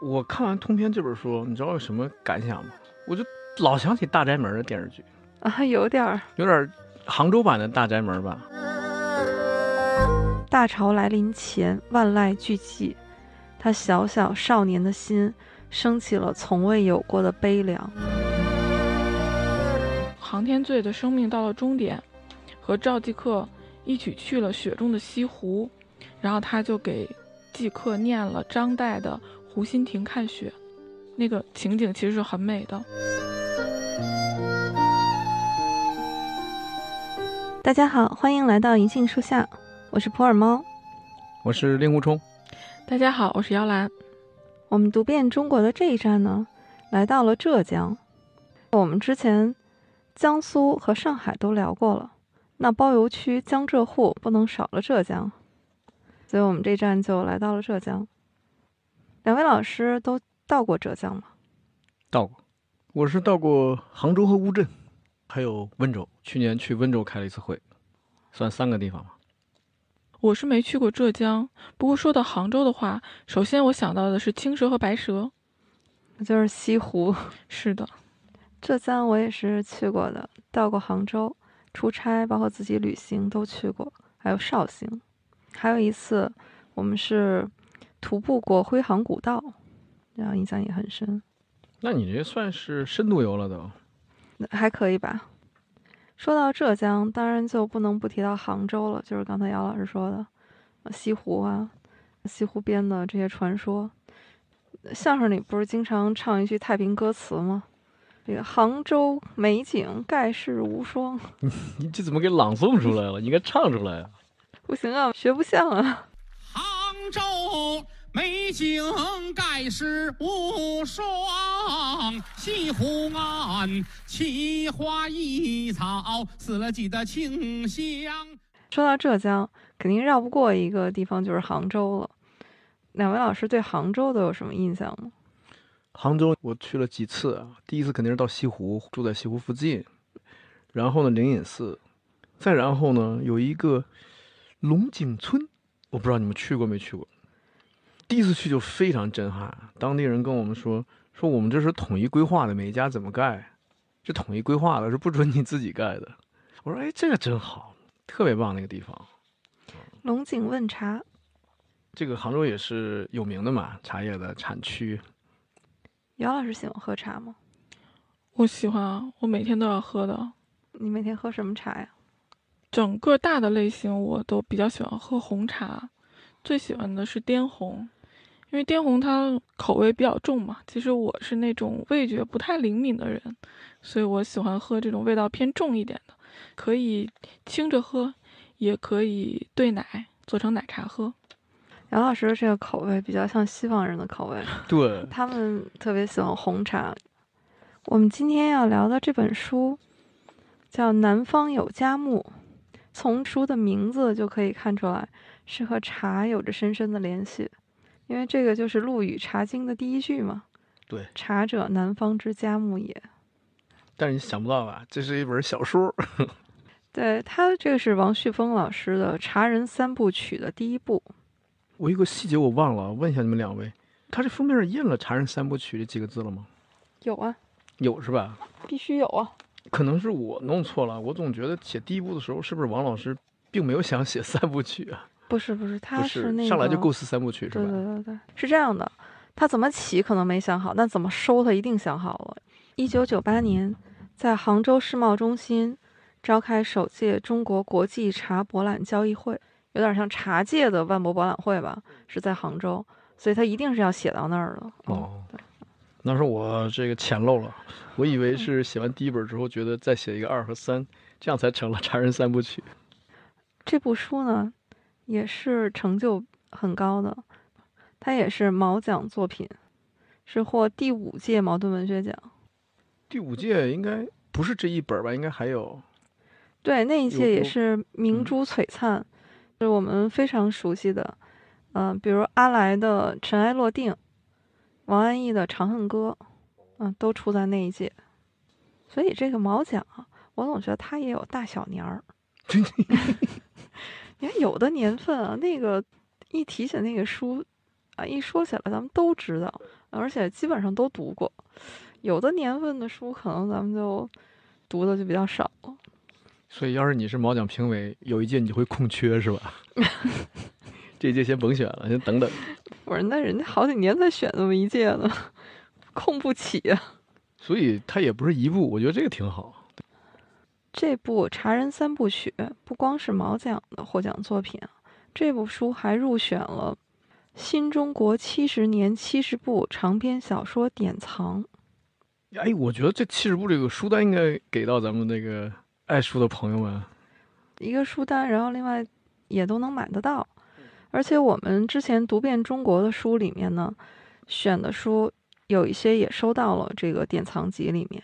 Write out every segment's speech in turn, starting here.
我看完《通篇》这本书，你知道有什么感想吗？我就老想起《大宅门》的电视剧，啊，有点儿。有点儿杭州版的《大宅门》吧。大潮来临前，万籁俱寂，他小小少年的心升起了从未有过的悲凉。航天队的生命到了终点，和赵继克一起去了雪中的西湖，然后他就给继克念了张岱的《湖心亭看雪》，那个情景其实是很美的。大家好，欢迎来到银杏树下，我是普洱猫。我是令狐冲，大家好，我是姚兰。我们读遍中国的这一站呢，来到了浙江。我们之前江苏和上海都聊过了，那包邮区江浙沪不能少了浙江，所以我们这站就来到了浙江。两位老师都到过浙江吗？到过，我是到过杭州和乌镇，还有温州。去年去温州开了一次会，算三个地方吧。我是没去过浙江，不过说到杭州的话，首先我想到的是青蛇和白蛇，就是西湖。是的，浙江我也是去过的，到过杭州出差，包括自己旅行都去过，还有绍兴，还有一次我们是徒步过徽杭古道，然后印象也很深。那你这算是深度游了都？还可以吧。说到浙江，当然就不能不提到杭州了，就是刚才姚老师说的西湖啊，西湖边的这些传说。相声里不是经常唱一句太平歌词吗？这个杭州美景盖世无双。你这怎么给朗诵出来了？你应该唱出来啊！不行啊，学不像啊。州美景盖世无双，西湖岸奇花异草，四季的清香。说到浙江，肯定绕不过一个地方，就是杭州了。两位老师对杭州都有什么印象吗？杭州我去了几次啊，第一次肯定是到西湖，住在西湖附近，然后呢灵隐寺，再然后呢有一个龙井村，我不知道你们去过没去过。第一次去就非常震撼，当地人跟我们说说我们这是统一规划的，每家怎么盖，是统一规划的，是不准你自己盖的。我说哎，这个真好，特别棒那个地方。龙井问茶，这个杭州也是有名的嘛，茶叶的产区。姚老师喜欢喝茶吗？我喜欢啊，我每天都要喝的。你每天喝什么茶呀？整个大的类型我都比较喜欢喝红茶，最喜欢的是滇红，因为滇红它口味比较重嘛。其实我是那种味觉不太灵敏的人，所以我喜欢喝这种味道偏重一点的，可以清着喝，也可以兑奶做成奶茶喝。杨老师这个口味比较像西方人的口味，对，他们特别喜欢红茶。我们今天要聊的这本书叫《南方有佳木》，从书的名字就可以看出来是和茶有着深深的联系，因为这个就是陆羽《茶经》的第一句嘛。对，茶者，南方之佳木也。但是你想不到吧，这是一本小说。对他，这个是王旭峰老师的《茶人三部曲》的第一部。我有个细节我忘了，问一下你们两位，他这封面上印了“茶人三部曲”这几个字了吗？有啊，有是吧？必须有啊。可能是我弄错了，我总觉得写第一部的时候，是不是王老师并没有想写三部曲啊？不是不是，他是那个上来就构思三部曲是吧？对对对，是这样的，他怎么起可能没想好，但怎么收他一定想好了。一九九八年，在杭州世贸中心召开首届中国国际茶博览交易会，有点像茶界的万博博览会吧，是在杭州，所以他一定是要写到那儿的。嗯哦，那是我这个浅漏了，我以为是写完第一本之后，觉得再写一个二和三，这样才成了 茶人三部曲。这部书呢，也是成就很高的，它也是毛奖作品，是获第五届茅盾文学奖。第五届应该不是这一本吧？应该还有。对，那一届也是明嗯珠璀璨，是我们非常熟悉的，嗯、比如阿来的《尘埃落定》，王安忆的《长恨歌》，嗯、都出在那一届。所以这个毛奖啊，我总觉得它也有大小年儿。你看有的年份啊，那个一提起那个书，啊，一说起来咱们都知道，而且基本上都读过。有的年份的书，可能咱们就读的就比较少了。所以，要是你是毛奖评委，有一届你就会空缺是吧？这届先甭选了，先等等。不是，那人家好几年才选那么一届呢，控不起啊。所以他也不是一部，我觉得这个挺好。这部《茶人三部曲》不光是毛奖的获奖作品啊，这部书还入选了新中国七十年七十部长篇小说典藏。哎，我觉得这七十部这个书单应该给到咱们那个爱书的朋友们。一个书单，然后另外也都能买得到。而且我们之前读遍中国的书里面呢，选的书有一些也收到了这个典藏集里面，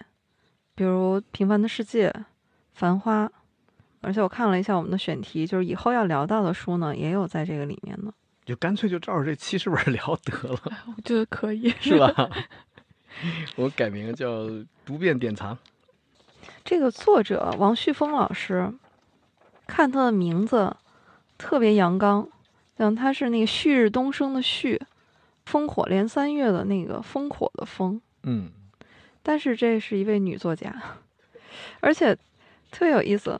比如《平凡的世界》。繁花，而且我看了一下我们的选题，就是以后要聊到的书呢，也有在这个里面呢。就干脆就照着这七十本聊得了，我觉得可以，是吧？我改名叫读遍典藏。这个作者王旭峰老师，看他的名字特别阳刚，像他是那个旭日东升的旭，烽火连三月的那个烽火的烽。嗯。但是这是一位女作家，而且。特别有意思，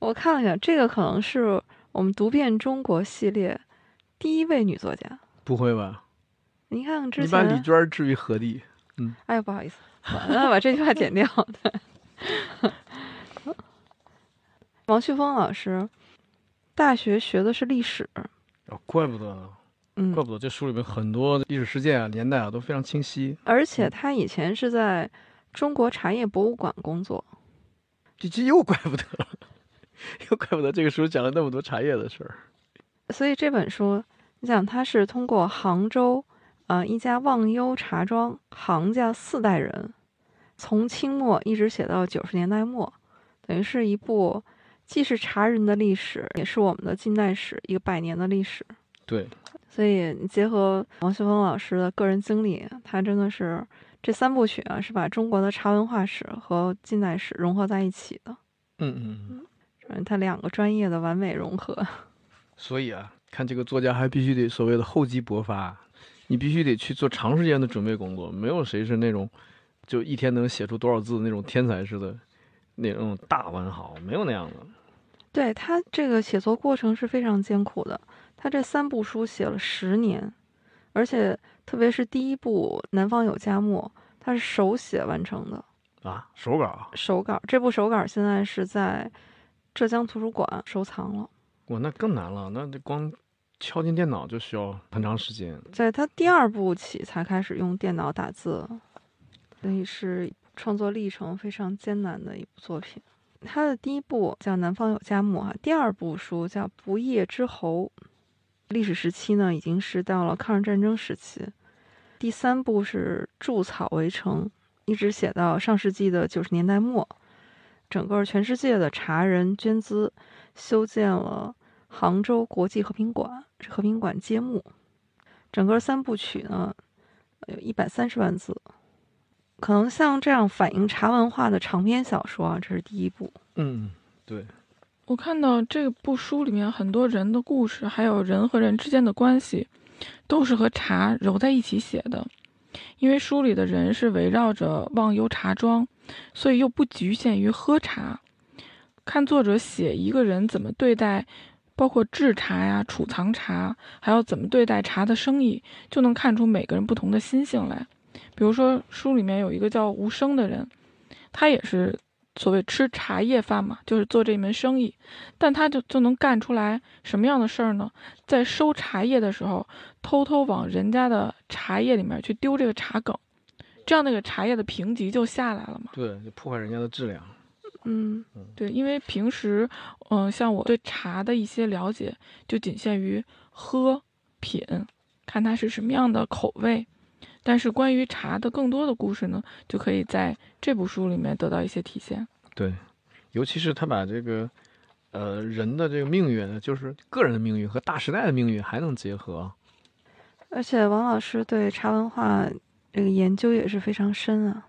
我看了一下，这个可能是我们读遍中国系列第一位女作家。不会吧？你看之前，你把李娟置于何地？嗯，哎呀，不好意思，那把这句话剪掉。王旭峰老师大学学的是历史，哦，怪不得呢，嗯，怪不得这书里面很多历史事件啊、年代啊都非常清晰。而且他以前是在中国茶叶博物馆工作。这这又怪不得了，又怪不得这个书讲了那么多茶叶的事儿。所以这本书，你想，它是通过杭州啊一家忘忧茶庄杭家四代人，从清末一直写到九十年代末，等于是一部既是茶人的历史，也是我们的近代史一个百年的历史。对，所以你结合王旭峰老师的个人经历，他真的是。这三部曲啊，是把中国的茶文化史和近代史融合在一起的。嗯嗯嗯，反正它两个专业的完美融合。所以啊，看这个作家还必须得所谓的厚积薄发，你必须得去做长时间的准备工作。没有谁是那种就一天能写出多少字那种天才似的那种大文豪，没有那样的。对他这个写作过程是非常艰苦的，他这三部书写了十年，而且。特别是第一部《南方有佳木》，他是手写完成的啊，手稿。手稿，这部手稿现在是在浙江图书馆收藏了。哇，那更难了，那这光敲进电脑就需要很长时间。在他第二部起才开始用电脑打字，所以是创作历程非常艰难的一部作品。他的第一部叫《南方有佳木》啊，第二部书叫《不夜之侯》。历史时期呢，已经是到了抗日战争时期。第三部是筑草围城，一直写到上世纪的九十年代末。整个全世界的茶人捐资修建了杭州国际和平馆，这和平馆揭幕。整个三部曲呢，有一百三十万字。可能像这样反映茶文化的长篇小说啊，这是第一部。嗯，对。我看到这部书里面很多人的故事，还有人和人之间的关系，都是和茶揉在一起写的。因为书里的人是围绕着忘忧茶庄，所以又不局限于喝茶。看作者写一个人怎么对待，包括制茶呀、储藏茶，还要怎么对待茶的生意，就能看出每个人不同的心性来。比如说书里面有一个叫吴生的人，他也是。所谓吃茶叶饭嘛，就是做这门生意，但他就就能干出来什么样的事儿呢？在收茶叶的时候，偷偷往人家的茶叶里面去丢这个茶梗，这样那个茶叶的评级就下来了嘛。对，就破坏人家的质量。嗯，对，因为平时，嗯，像我对茶的一些了解，就仅限于喝、品，看它是什么样的口味。但是关于茶的更多的故事呢，就可以在这部书里面得到一些体现。对，尤其是他把这个，呃，人的这个命运，就是个人的命运和大时代的命运还能结合。而且王老师对茶文化这个研究也是非常深啊。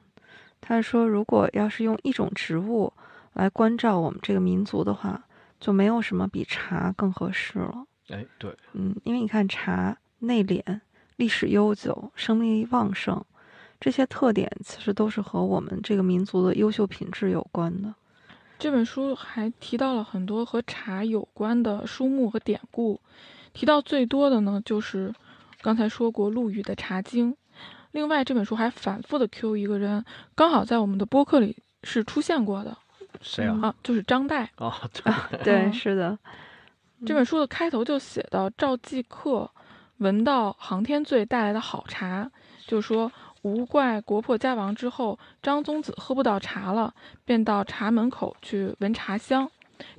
他说，如果要是用一种植物来关照我们这个民族的话，就没有什么比茶更合适了。哎，对，嗯，因为你看茶内敛。历史悠久、生命力旺盛，这些特点其实都是和我们这个民族的优秀品质有关的。这本书还提到了很多和茶有关的书目和典故，提到最多的呢就是刚才说过陆羽的《茶经》。另外，这本书还反复的 Q 一个人，刚好在我们的播客里是出现过的谁啊？啊，就是张岱。啊，对，是的，这本书的开头就写到赵继客闻到航天醉带来的好茶，就说无怪国破家亡之后，张宗子喝不到茶了，便到茶门口去闻茶香。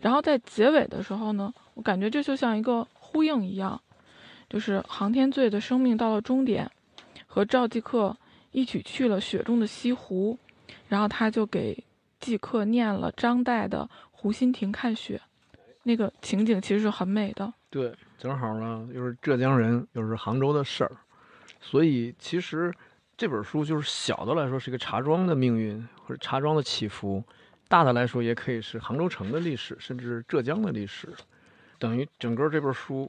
然后在结尾的时候呢，我感觉这就像一个呼应一样，就是航天醉的生命到了终点，和赵继客一起去了雪中的西湖，然后他就给继客念了张岱的《湖心亭看雪》。那个情景其实是很美的。对，正好呢，又是浙江人，又是杭州的事儿，所以其实这本书就是小的来说是一个茶庄的命运或者茶庄的起伏，大的来说也可以是杭州城的历史，甚至浙江的历史。等于整个这本书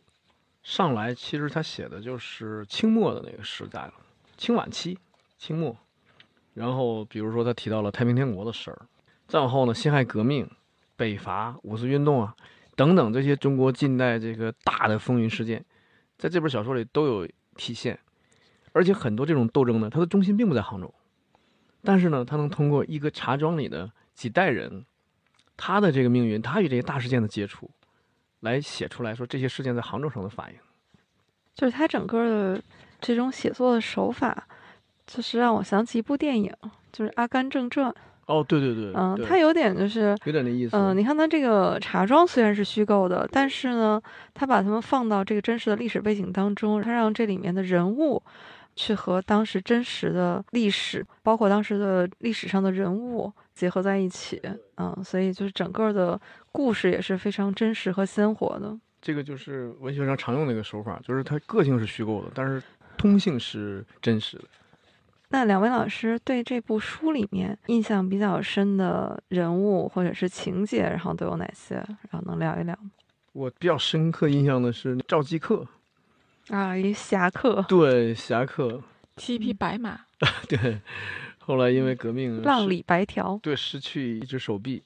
上来，其实他写的就是清末的那个时代了，清晚期、清末。然后比如说他提到了太平天国的事儿，再往后呢，辛亥革命、北伐、五四运动啊。等等这些中国近代这个大的风云事件，在这本小说里都有体现，而且很多这种斗争呢，它的中心并不在杭州，但是呢，它能通过一个茶庄里的几代人，他的这个命运，他与这些大事件的接触，来写出来说这些事件在杭州城的反应。就是他整个的这种写作的手法，就是让我想起一部电影，就是《阿甘正传》。哦，对对对，嗯，对它有点就是，有点那意思。嗯、你看它这个茶庄虽然是虚构的，但是呢，它把它们放到这个真实的历史背景当中，它让这里面的人物去和当时真实的历史，包括当时的历史上的人物结合在一起。嗯，所以就是整个的故事也是非常真实和鲜活的。这个就是文学上常用的一个手法，就是它个性是虚构的，但是通性是真实的。那两位老师对这部书里面印象比较深的人物或者是情节，然后都有哪些？然后能聊一聊吗？我比较深刻印象的是赵继克，啊，一侠客，对侠客，骑一匹白马，对，后来因为革命浪里白条。对，失去一只手臂。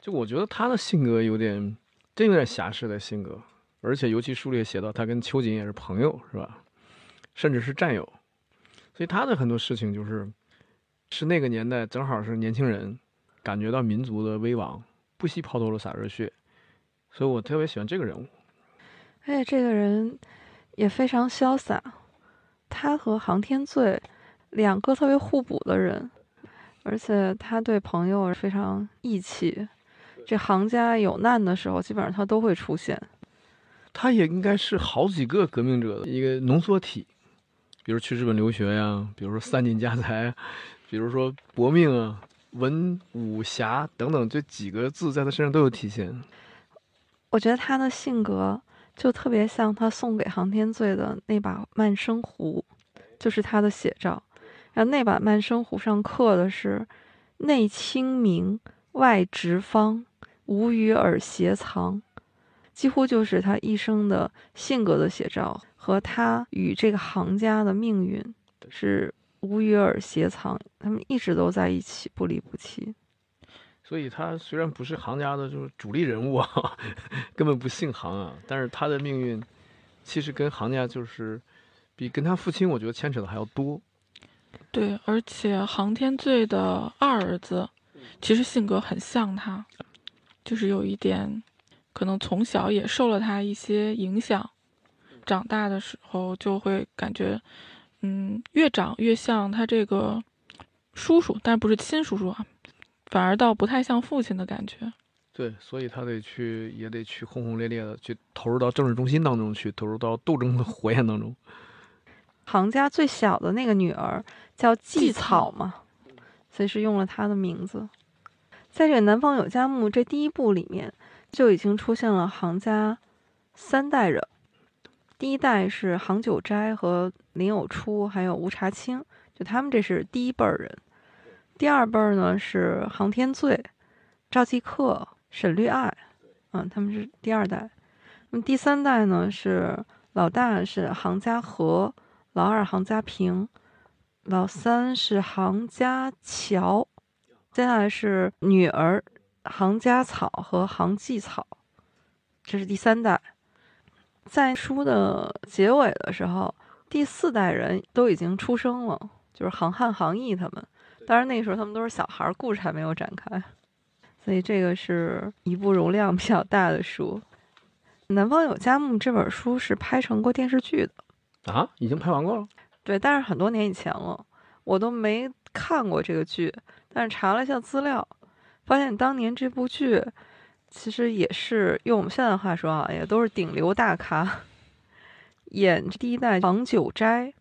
就我觉得他的性格有点，真有点侠士的性格，而且尤其书里也写到，他跟秋瑾也是朋友，是吧？甚至是战友，所以他的很多事情就是，是那个年代正好是年轻人感觉到民族的危亡，不惜抛头颅洒热血，所以我特别喜欢这个人物。而且这个人也非常潇洒，他和航天醉两个特别互补的人，而且他对朋友非常义气。这行家有难的时候，基本上他都会出现。他也应该是好几个革命者的一个浓缩体，比如去日本留学呀，比如说散尽家财，比如说搏命啊，文武侠等等这几个字在他身上都有体现。我觉得他的性格就特别像他送给航天醉的那把曼生壶，就是他的写照。然后那把曼生壶上刻的是“内清明，外直方，无与尔斜藏”，几乎就是他一生的性格的写照，和他与这个行家的命运是无与尔斜藏，他们一直都在一起，不离不弃。所以他虽然不是行家的就是主力人物啊，根本不姓行啊，但是他的命运其实跟行家就是比跟他父亲我觉得牵扯的还要多。对，而且航天罪的二儿子其实性格很像他，就是有一点，可能从小也受了他一些影响，长大的时候就会感觉，嗯，越长越像他这个叔叔，但不是亲叔叔啊，反而倒不太像父亲的感觉。对，所以他得去，也得去轰轰烈烈的去投入到政治中心当中去，投入到斗争的火焰当中。行家最小的那个女儿叫季季草嘛，所以是用了她的名字。在这个《南方有佳木》这第一部里面，就已经出现了行家三代人。第一代是杭九斋和林有初，还有吴茶清，就他们这是第一辈儿人。第二辈儿呢是杭天醉、赵继客、沈绿爱，嗯，他们是第二代。那么第三代呢是老大是杭家和。老二杭家平，老三是杭家乔，接下来是女儿杭家草和杭继草，这是第三代。在书的结尾的时候，第四代人都已经出生了，就是杭汉、杭义他们。当然那时候他们都是小孩儿，故事还没有展开，所以这个是一部容量比较大的书。《南方有佳木》这本书是拍成过电视剧的，啊，已经拍完过了。对，但是很多年以前了，我都没看过这个剧。但是查了一下资料，发现当年这部剧其实也是用我们现在的话说啊，也都是顶流大咖。演第一代王九斋，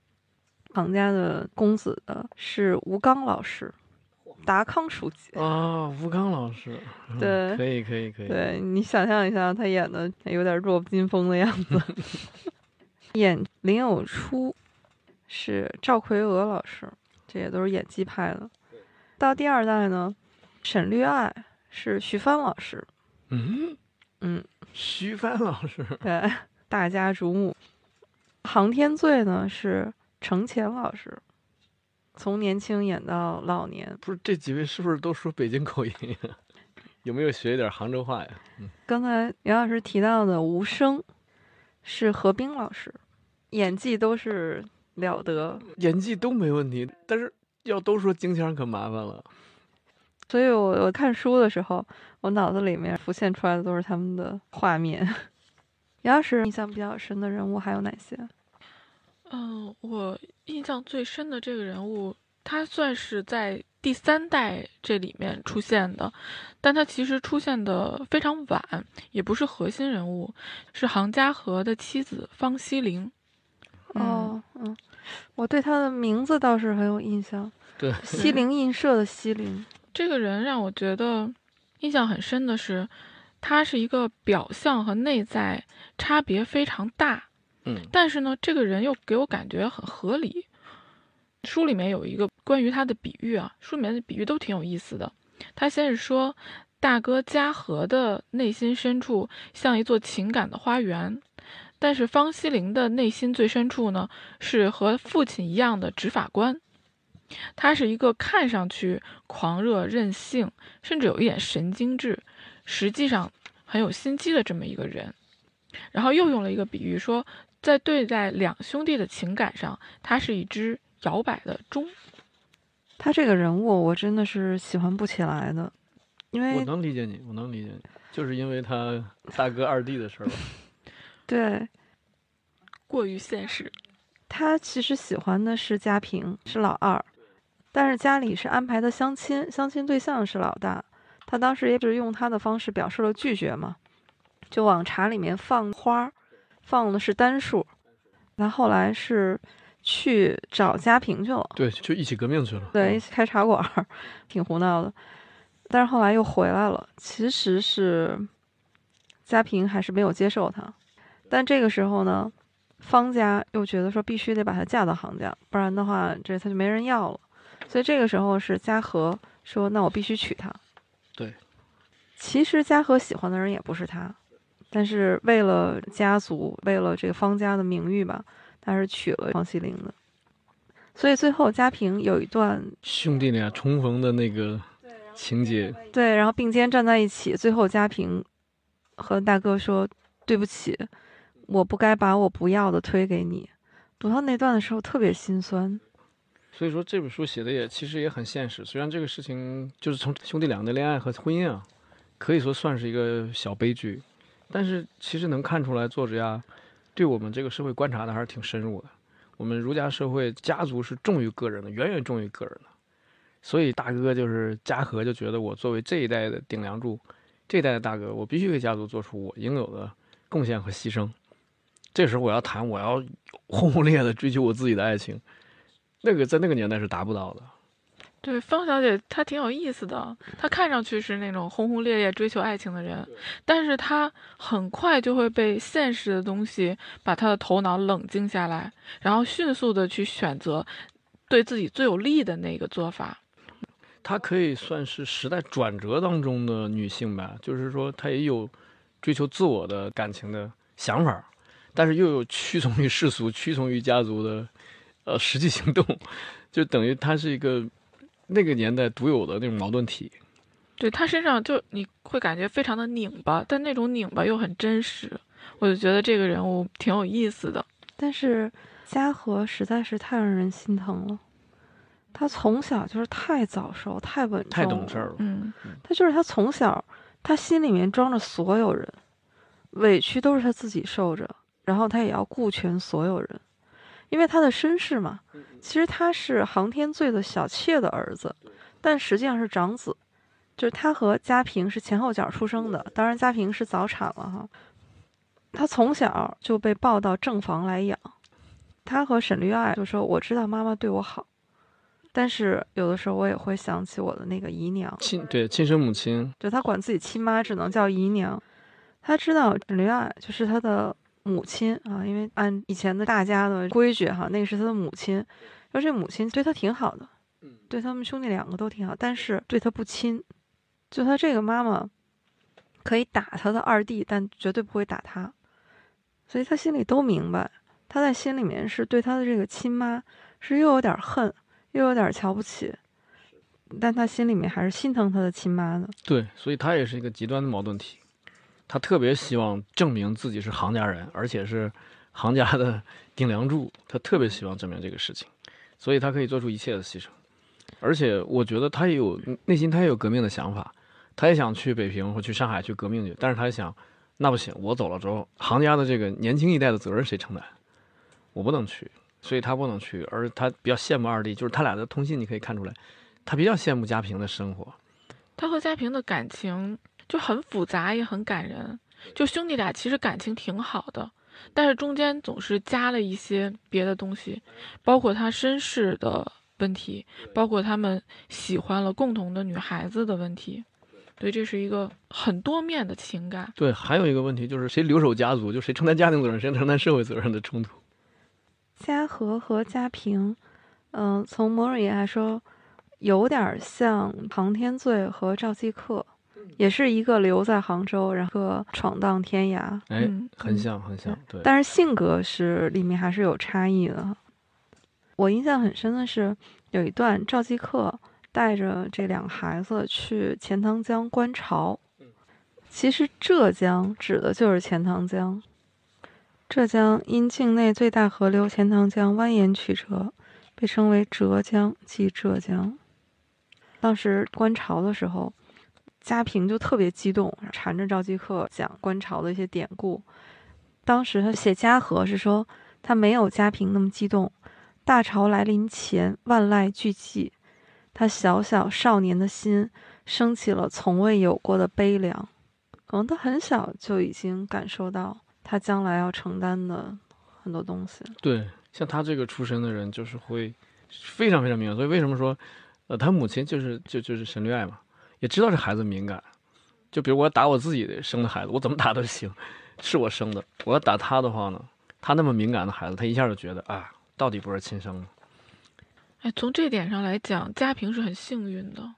唐家的公子的是吴刚老师，达康书记。啊，吴刚老师，嗯对可以可以可以，对你想象一下，他演的有点弱不禁风的样子。演林有初是赵奎娥老师，这也都是演技派的。到第二代呢，沈绿爱是徐帆老师，嗯嗯，徐帆老师，对，大家瞩目。航天罪呢是程前老师，从年轻演到老年。不是这几位是不是都说北京口音呀？有没有学一点杭州话呀？刚才杨老师提到的吴声是何冰老师，演技都是了得，演技都没问题，但是要都说京腔可麻烦了。所以我我看书的时候，我脑子里面浮现出来的都是他们的画面。杨老师印象比较深的人物还有哪些？嗯，我印象最深的这个人物，他算是在第三代这里面出现的，但他其实出现的非常晚，也不是核心人物，是杭嘉禾的妻子方希龄。嗯，哦，嗯，我对他的名字倒是很有印象，对，西泠印社的西泠。这个人让我觉得印象很深的是，他是一个表象和内在差别非常大，嗯，但是呢，这个人又给我感觉很合理。书里面有一个关于他的比喻啊，书里面的比喻都挺有意思的。他先是说，大哥嘉禾的内心深处像一座情感的花园，但是方希林的内心最深处呢，是和父亲一样的执法官。他是一个看上去狂热、任性，甚至有一点神经质，实际上很有心机的这么一个人。然后又用了一个比喻说，在对待两兄弟的情感上，他是一只摇摆的钟。他这个人物我真的是喜欢不起来的，因为我能理解你，我能理解你，就是因为他大哥二弟的事儿吧。对过于现实，他其实喜欢的是家平，是老二，但是家里是安排的相亲，相亲对象是老大。他当时也是用他的方式表示了拒绝嘛，就往茶里面放花儿，放的是单数。他后来是去找家平去了，对，就一起革命去了。对，一起开茶馆儿，挺胡闹的。但是后来又回来了，其实是家平还是没有接受他，但这个时候呢，方家又觉得说必须得把她嫁到杭家，不然的话这他就没人要了。所以这个时候是嘉禾说：“那我必须娶她。”对，其实嘉禾喜欢的人也不是他，但是为了家族，为了这个方家的名誉吧，他是娶了方希龄的。所以最后嘉平有一段兄弟俩重逢的那个情节，对，然后并肩站在一起，最后嘉平和大哥说：“对不起，我不该把我不要的推给你。”读到那段的时候特别心酸。所以说这本书写的也其实也很现实。虽然这个事情就是从兄弟俩的恋爱和婚姻啊，可以说算是一个小悲剧，但是其实能看出来作者呀对我们这个社会观察的还是挺深入的。我们儒家社会家族是重于个人的，远远重于个人的。所以大哥就是嘉禾就觉得我作为这一代的顶梁柱，这一代的大哥，我必须为家族做出我应有的贡献和牺牲。这时候我要谈，我要轰轰烈烈的追求我自己的爱情，那个在那个年代是达不到的。对方小姐她挺有意思的，她看上去是那种轰轰烈烈追求爱情的人，但是她很快就会被现实的东西把她的头脑冷静下来，然后迅速的去选择对自己最有利的那个做法。她可以算是时代转折当中的女性吧，就是说她也有追求自我的感情的想法，但是又有屈从于世俗、屈从于家族的呃实际行动，就等于他是一个那个年代独有的那种矛盾体。对他身上就你会感觉非常的拧巴，但那种拧巴又很真实，我就觉得这个人物挺有意思的。但是嘉禾实在是太让人心疼了，他从小就是太早熟、太稳重、太懂事了。嗯，他就是他从小，他心里面装着所有人，委屈都是他自己受着，然后他也要顾全所有人，因为他的身世嘛。其实他是航天罪的小妾的儿子，但实际上是长子，就是他和家平是前后脚出生的，当然家平是早产了哈。他从小就被抱到正房来养，他和沈绿爱就说：“我知道妈妈对我好。”但是有的时候我也会想起我的那个姨娘，亲对亲生母亲，就他管自己亲妈只能叫姨娘。他知道沈绿爱就是他的母亲啊，因为按以前的大家的规矩哈，那个是他的母亲。说这母亲对他挺好的，对他们兄弟两个都挺好，但是对他不亲。就他这个妈妈可以打他的二弟，但绝对不会打他。所以他心里都明白，他在心里面是对他的这个亲妈是又有点恨，又有点瞧不起，但他心里面还是心疼他的亲妈的。对，所以他也是一个极端的矛盾体。他特别希望证明自己是行家人，而且是行家的顶梁柱。他特别希望证明这个事情，所以他可以做出一切的牺牲。而且我觉得他也有内心，他也有革命的想法，他也想去北平或去上海去革命去。但是他想，那不行，我走了之后，行家的这个年轻一代的责任谁承担？我不能去，所以他不能去。而他比较羡慕二弟，就是他俩的通信，你可以看出来，他比较羡慕家平的生活。他和家平的感情就很复杂，也很感人。就兄弟俩其实感情挺好的，但是中间总是加了一些别的东西，包括他身世的问题，包括他们喜欢了共同的女孩子的问题。对，这是一个很多面的情感。对，还有一个问题就是谁留守家族，就谁承担家庭责任，谁承担社会责任的冲突。嘉禾和嘉平，嗯、从某种意义来说，有点像庞天罪和赵继克，也是一个留在杭州，然后闯荡天涯，哎，嗯很像，很像，对。但是性格是里面还是有差异的。我印象很深的是有一段赵继克带着这两个孩子去钱塘江观潮，其实浙江指的就是钱塘江。浙江因境内最大河流钱塘江蜿蜒曲折，被称为浙江即浙江。当时观潮的时候，嘉平就特别激动，缠着赵继克讲观潮的一些典故。当时他写嘉禾是说他没有嘉平那么激动。大潮来临前，万籁俱寂，他小小少年的心升起了从未有过的悲凉。可能他很小就已经感受到他将来要承担的很多东西。对，像他这个出身的人，就是会非常非常敏感。所以为什么说，呃，他母亲就是就就是沈绿爱嘛，也知道这孩子敏感。就比如我要打我自己的生的孩子，我怎么打都行，是我生的。我要打他的话呢，他那么敏感的孩子，他一下就觉得啊，到底不是亲生的。哎，从这点上来讲，家平是很幸运的，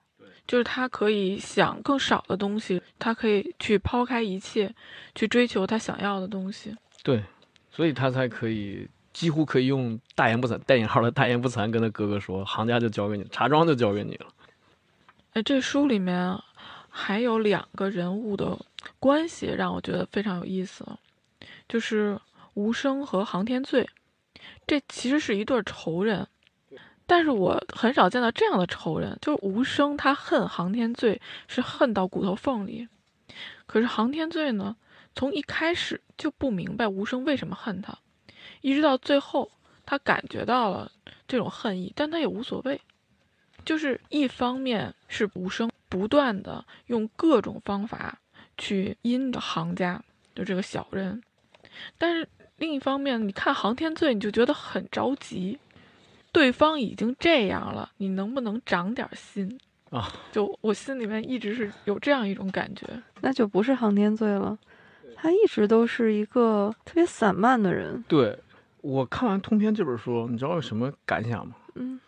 就是他可以想更少的东西，他可以去抛开一切，去追求他想要的东西。对，所以他才可以几乎可以用大言不惭（带引号的大言不惭）跟他哥哥说：“行家就交给你，茶庄就交给你了。哎，这书里面还有两个人物的关系让我觉得非常有意思，就是无声和航天罪，这其实是一对仇人，但是我很少见到这样的仇人，就是无声他恨航天罪是恨到骨头缝里，可是航天罪呢，从一开始就不明白吴生为什么恨他，一直到最后他感觉到了这种恨意，但他也无所谓。就是一方面是吴声不断的用各种方法去阴着行家，就这个小人，但是另一方面，你看航天罪，你就觉得很着急，对方已经这样了，你能不能长点心啊？就我心里面一直是有这样一种感觉，那就不是航天罪了，他一直都是一个特别散漫的人。对我看完《通篇》这本书，你知道有什么感想吗？嗯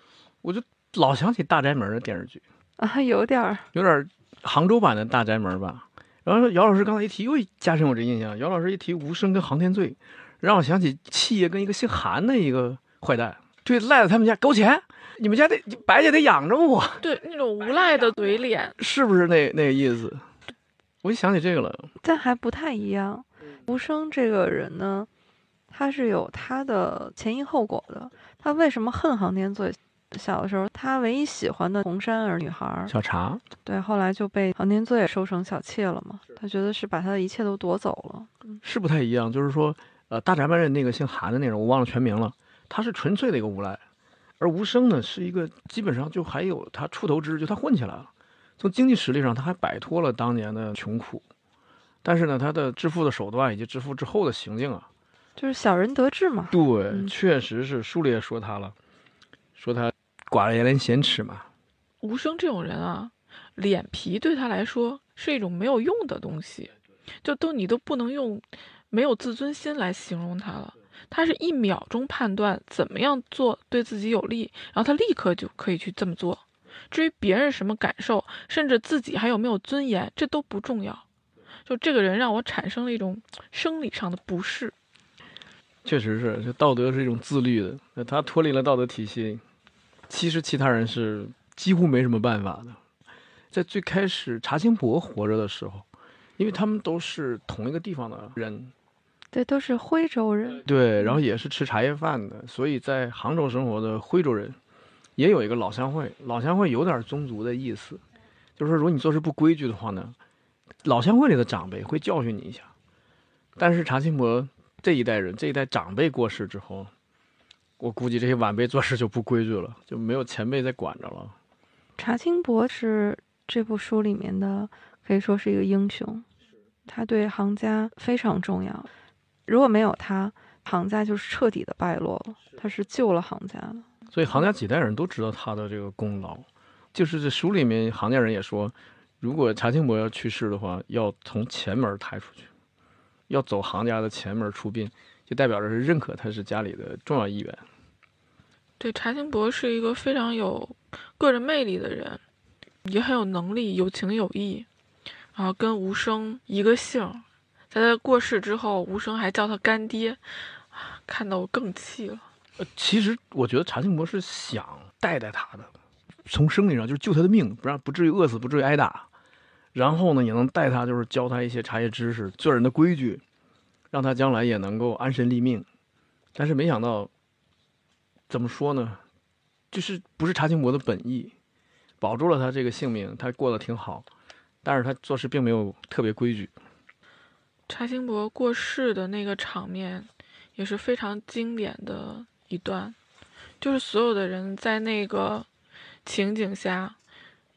我就老想起《大宅门》的电视剧，啊，有点儿。有点儿杭州版的《大宅门》吧。然后姚老师刚才一提，又加深我这印象。姚老师一提无声跟航天罪，让我想起七爷跟一个姓韩的一个坏蛋，对，赖在他们家勾钱，你们家得白家得养着我，对，那种无赖的嘴脸，是不是那那个意思？我就想起这个了。但还不太一样。无声这个人呢，他是有他的前因后果的。他为什么恨航天罪？小的时候，他唯一喜欢的红衫儿女孩儿，小茶，对，后来就被航天罪收成小妾了嘛。他觉得是把他的一切都夺走了。是不太一样，就是说，呃，大宅门人那个姓韩的那人，我忘了全名了，他是纯粹的一个无赖，而无声呢，是一个基本上就还有他出头之日，就他混起来了，从经济实力上他还摆脱了当年的穷苦，但是呢，他的致富的手段以及致富之后的行径啊，就是小人得志嘛。对，嗯确实是书里也说他了，说他寡了言连闲齿嘛，无声这种人啊，脸皮对他来说是一种没有用的东西，就都你都不能用没有自尊心来形容他了。他是一秒钟判断怎么样做对自己有利，然后他立刻就可以去这么做。至于别人什么感受，甚至自己还有没有尊严，这都不重要。就这个人让我产生了一种生理上的不适。确实是，这道德是一种自律的，那他脱离了道德体系，其实其他人是几乎没什么办法的。在最开始查清博活着的时候，因为他们都是同一个地方的人，对，都是徽州人。对，然后也是吃茶叶饭的，所以在杭州生活的徽州人也有一个老乡会。老乡会有点宗族的意思，就是说如果你做事不规矩的话呢，老乡会里的长辈会教训你一下。但是查清博这一代人，这一代长辈过世之后，我估计这些晚辈做事就不规矩了，就没有前辈在管着了。查清博是这部书里面的，可以说是一个英雄，他对杭家非常重要。如果没有他，杭家就是彻底的败落了。他是救了杭家的。所以杭家几代人都知道他的这个功劳。就是这书里面杭家人也说，如果查清博要去世的话，要从前门抬出去，要走杭家的前门出殡，就代表着是认可他是家里的重要一员。对，查清博是一个非常有个人魅力的人，也很有能力，有情有义，然后跟吴生一个姓，在他过世之后，吴生还叫他干爹，看得我更气了。呃，其实我觉得查清博是想带带他的，从生理上就是救他的命，不让不至于饿死，不至于挨打。然后呢，也能带他，就是教他一些茶叶知识、做人的规矩，让他将来也能够安身立命。但是没想到，怎么说呢，就是不是查清博的本意，保住了他这个性命，他过得挺好，但是他做事并没有特别规矩。查清博过世的那个场面，也是非常经典的一段，就是所有的人在那个情景下，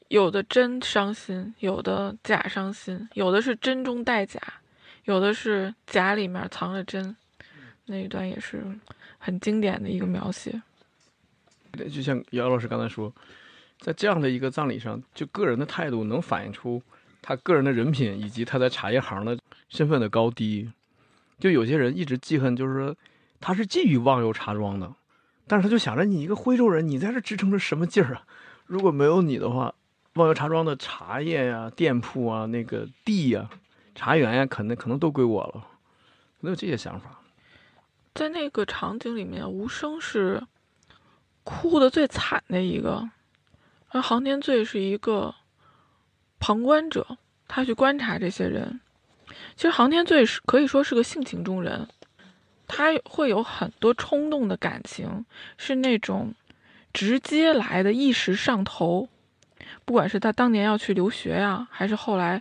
有的真伤心，有的假伤心，有的是真中带假，有的是假里面藏着真，那一段也是很经典的一个描写。就像姚老师刚才说，在这样的一个葬礼上，就个人的态度能反映出他个人的人品以及他在茶叶行的身份的高低。就有些人一直记恨，就是说他是觊觎忘忧茶庄的，但是他就想着你一个徽州人，你在这支撑着什么劲儿啊？如果没有你的话，忘忧茶庄的茶叶呀、店铺啊、那个地呀、茶园呀，可能可能都归我了，可能有这些想法。在那个场景里面，无声是哭的最惨的一个，而航天罪是一个旁观者，他去观察这些人。其实航天罪是可以说是个性情中人，他会有很多冲动的感情，是那种直接来的一时上头。不管是他当年要去留学呀、还是后来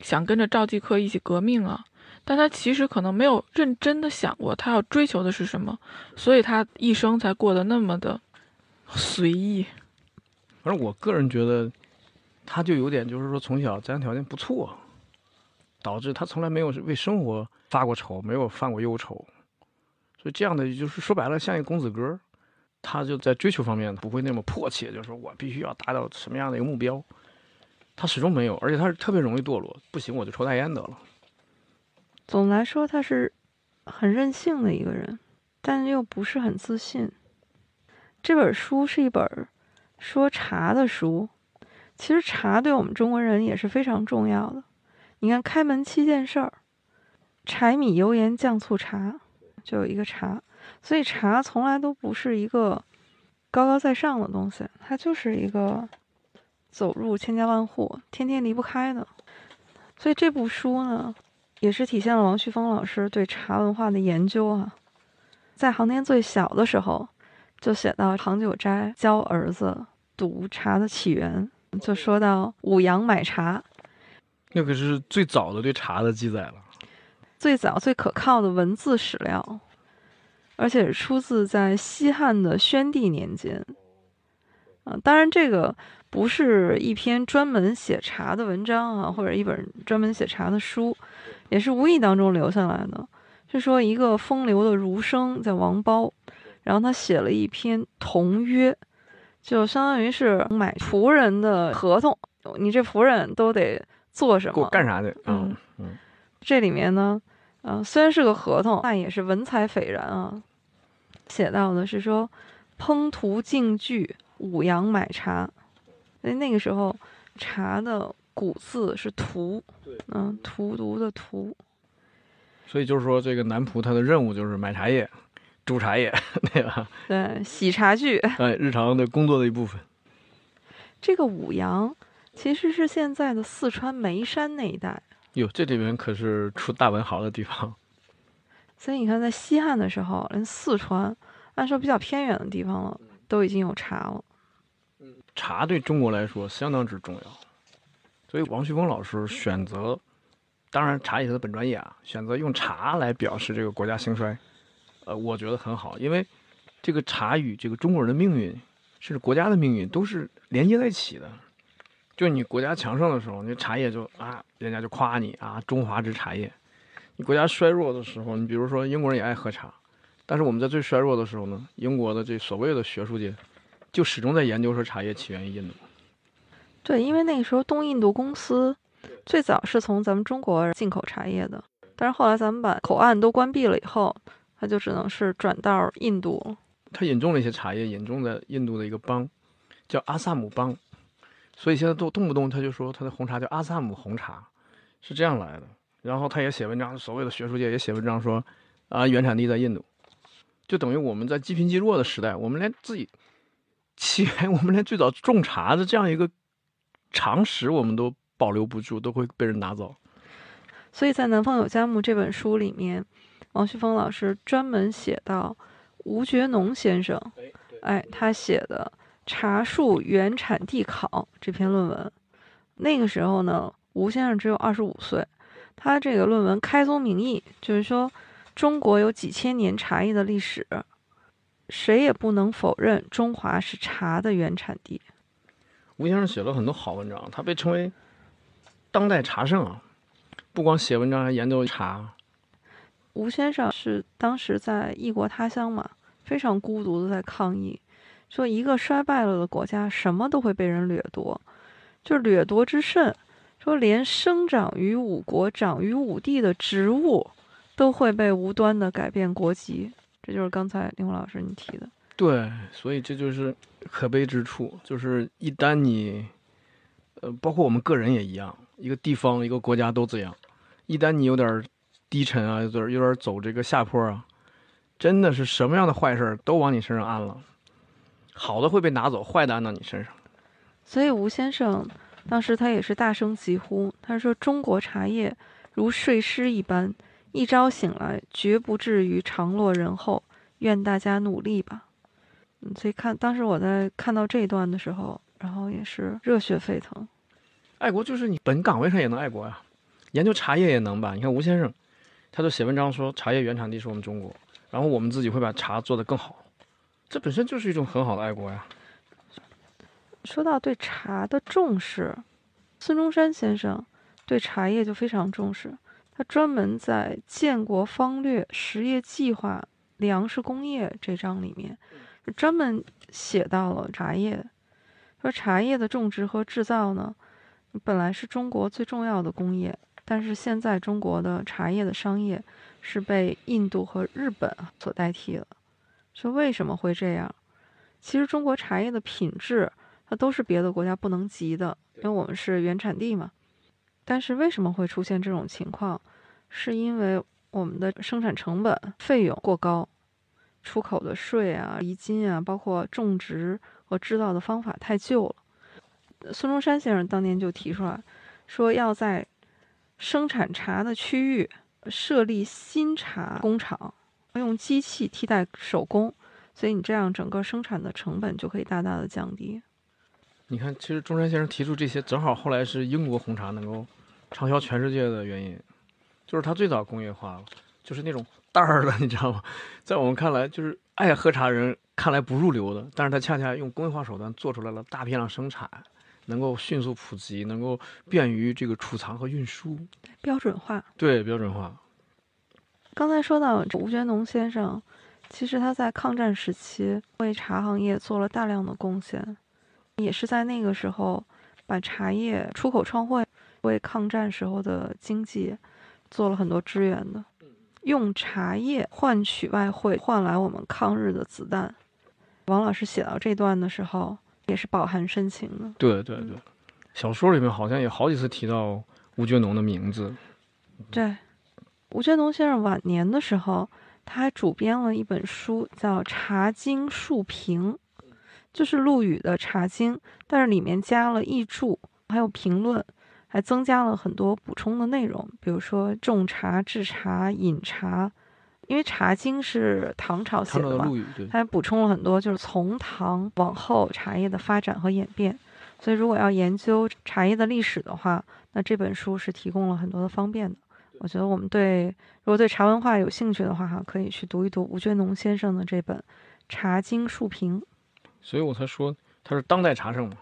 想跟着赵继科一起革命啊，但他其实可能没有认真的想过他要追求的是什么，所以他一生才过得那么的随意。反正我个人觉得，他就有点就是说从小家庭条件不错，导致他从来没有为生活发过愁，没有犯过忧愁，所以这样的就是说白了像一个公子哥，他就在追求方面不会那么迫切，就是说我必须要达到什么样的一个目标，他始终没有，而且他是特别容易堕落，不行我就抽大烟得了。总的来说，他是很任性的一个人，但又不是很自信。这本书是一本说茶的书，其实茶对我们中国人也是非常重要的。你看，开门七件事儿，柴米油盐酱醋茶，就有一个茶，所以茶从来都不是一个高高在上的东西，它就是一个走入千家万户、天天离不开的。所以这部书呢，也是体现了王旭峰老师对茶文化的研究啊。在航天最小的时候，就写到杭九斋教儿子读茶的起源，就说到五羊买茶，那可是最早的对茶的记载了。最早最可靠的文字史料，而且是出自在西汉的宣帝年间。啊，当然这个不是一篇专门写茶的文章啊，或者一本专门写茶的书，也是无意当中留下来的。是说一个风流的儒生叫王褒，然后他写了一篇同约，就相当于是买仆人的合同，你这仆人都得做什么？干啥去？嗯嗯，这里面呢，呃，虽然是个合同，但也是文采斐然啊。写到的是说，烹图敬具，五羊买茶。因为那个时候茶的古字是荼，嗯，荼毒的荼。所以就是说，这个男仆他的任务就是买茶叶、煮茶叶，对吧？对，洗茶具。哎，日常的工作的一部分。这个五羊其实是现在的四川眉山那一带。哟，这里面可是出大文豪的地方。所以你看，在西汉的时候，连四川按说比较偏远的地方了，都已经有茶了。茶对中国来说相当之重要，所以王旭峰老师选择，当然茶也是他本专业啊，选择用茶来表示这个国家兴衰，呃，我觉得很好，因为这个茶与这个中国人的命运，甚至国家的命运都是连接在一起的。就你国家强盛的时候，你茶叶就啊，人家就夸你啊，中华之茶叶；你国家衰弱的时候，你比如说英国人也爱喝茶，但是我们在最衰弱的时候呢，英国的这所谓的学术界。就始终在研究说茶叶起源于印度。对，因为那个时候东印度公司最早是从咱们中国进口茶叶的，但是后来咱们把口岸都关闭了以后，它就只能是转到印度。他引种了一些茶叶，引种在印度的一个邦，叫阿萨姆邦，所以现在都动不动他就说他的红茶叫阿萨姆红茶，是这样来的。然后他也写文章，所谓的学术界也写文章说啊，原产地在印度，就等于我们在积贫积弱的时代，我们连自己。起源，我们连最早种茶的这样一个常识，我们都保留不住，都会被人拿走。所以在《南方有佳木》这本书里面，王旭峰老师专门写到吴觉农先生，哎，他写的《茶树原产地考》这篇论文。那个时候呢，吴先生只有二十五岁，他这个论文开宗明义就是说，中国有几千年茶叶的历史。谁也不能否认中华是茶的原产地。吴先生写了很多好文章，他被称为当代茶圣啊！不光写文章，还研究茶。吴先生是当时在异国他乡嘛，非常孤独的在抗议，说一个衰败了的国家，什么都会被人掠夺，就掠夺之甚，说连生长于五国、长于五地的植物，都会被无端的改变国籍。这就是刚才林红老师你提的，对，所以这就是可悲之处，就是一旦你，呃，包括我们个人也一样，一个地方、一个国家都这样，一旦你有点低沉啊，有点有点走这个下坡啊，真的是什么样的坏事都往你身上安了，好的会被拿走，坏的安到你身上。所以吴先生当时他也是大声疾呼，他说：“中国茶叶如睡狮一般。”一朝醒来，绝不至于长落人后。愿大家努力吧。嗯，所以看当时我在看到这一段的时候，然后也是热血沸腾。爱国就是你本岗位上也能爱国呀，研究茶叶也能吧？你看吴先生，他就写文章说茶叶原产地是我们中国，然后我们自己会把茶做得更好，这本身就是一种很好的爱国呀。说到对茶的重视，孙中山先生对茶叶就非常重视。他专门在《建国方略实业计划粮食工业》这章里面，专门写到了茶叶。说茶叶的种植和制造呢，本来是中国最重要的工业，但是现在中国的茶叶的商业是被印度和日本所代替了。说为什么会这样？其实中国茶叶的品质，它都是别的国家不能及的，因为我们是原产地嘛。但是为什么会出现这种情况？是因为我们的生产成本费用过高，出口的税啊、厘金啊，包括种植和制造的方法太旧了。孙中山先生当年就提出来，说要在生产茶的区域设立新茶工厂，用机器替代手工，所以你这样整个生产的成本就可以大大的降低。你看，其实中山先生提出这些，正好后来是英国红茶能够畅销全世界的原因，就是它最早工业化了，就是那种袋儿的，你知道吗？在我们看来，就是爱喝茶人看来不入流的，但是他恰恰用工业化手段做出来了大批量生产，能够迅速普及，能够便于这个储藏和运输，标准化。对标准化。刚才说到吴觉农先生，其实他在抗战时期为茶行业做了大量的贡献，也是在那个时候把茶叶出口创汇，为抗战时候的经济做了很多支援的，用茶叶换取外汇，换来我们抗日的子弹。王老师写到这段的时候，也是饱含深情的。对对对，小说里面好像也好几次提到吴觉农的名字。对，吴觉农先生晚年的时候，他还主编了一本书，叫《茶经述评》，就是陆羽的《茶经》，但是里面加了译注，还有评论，还增加了很多补充的内容，比如说种茶、制茶、饮茶。因为《茶经》是唐朝写的嘛，的陆羽对。他还补充了很多，就是从唐往后茶叶的发展和演变。所以，如果要研究茶叶的历史的话，那这本书是提供了很多的方便的。我觉得我们对如果对茶文化有兴趣的话，哈，可以去读一读吴觉农先生的这本《茶经述评》。所以我才说他是当代茶圣嘛。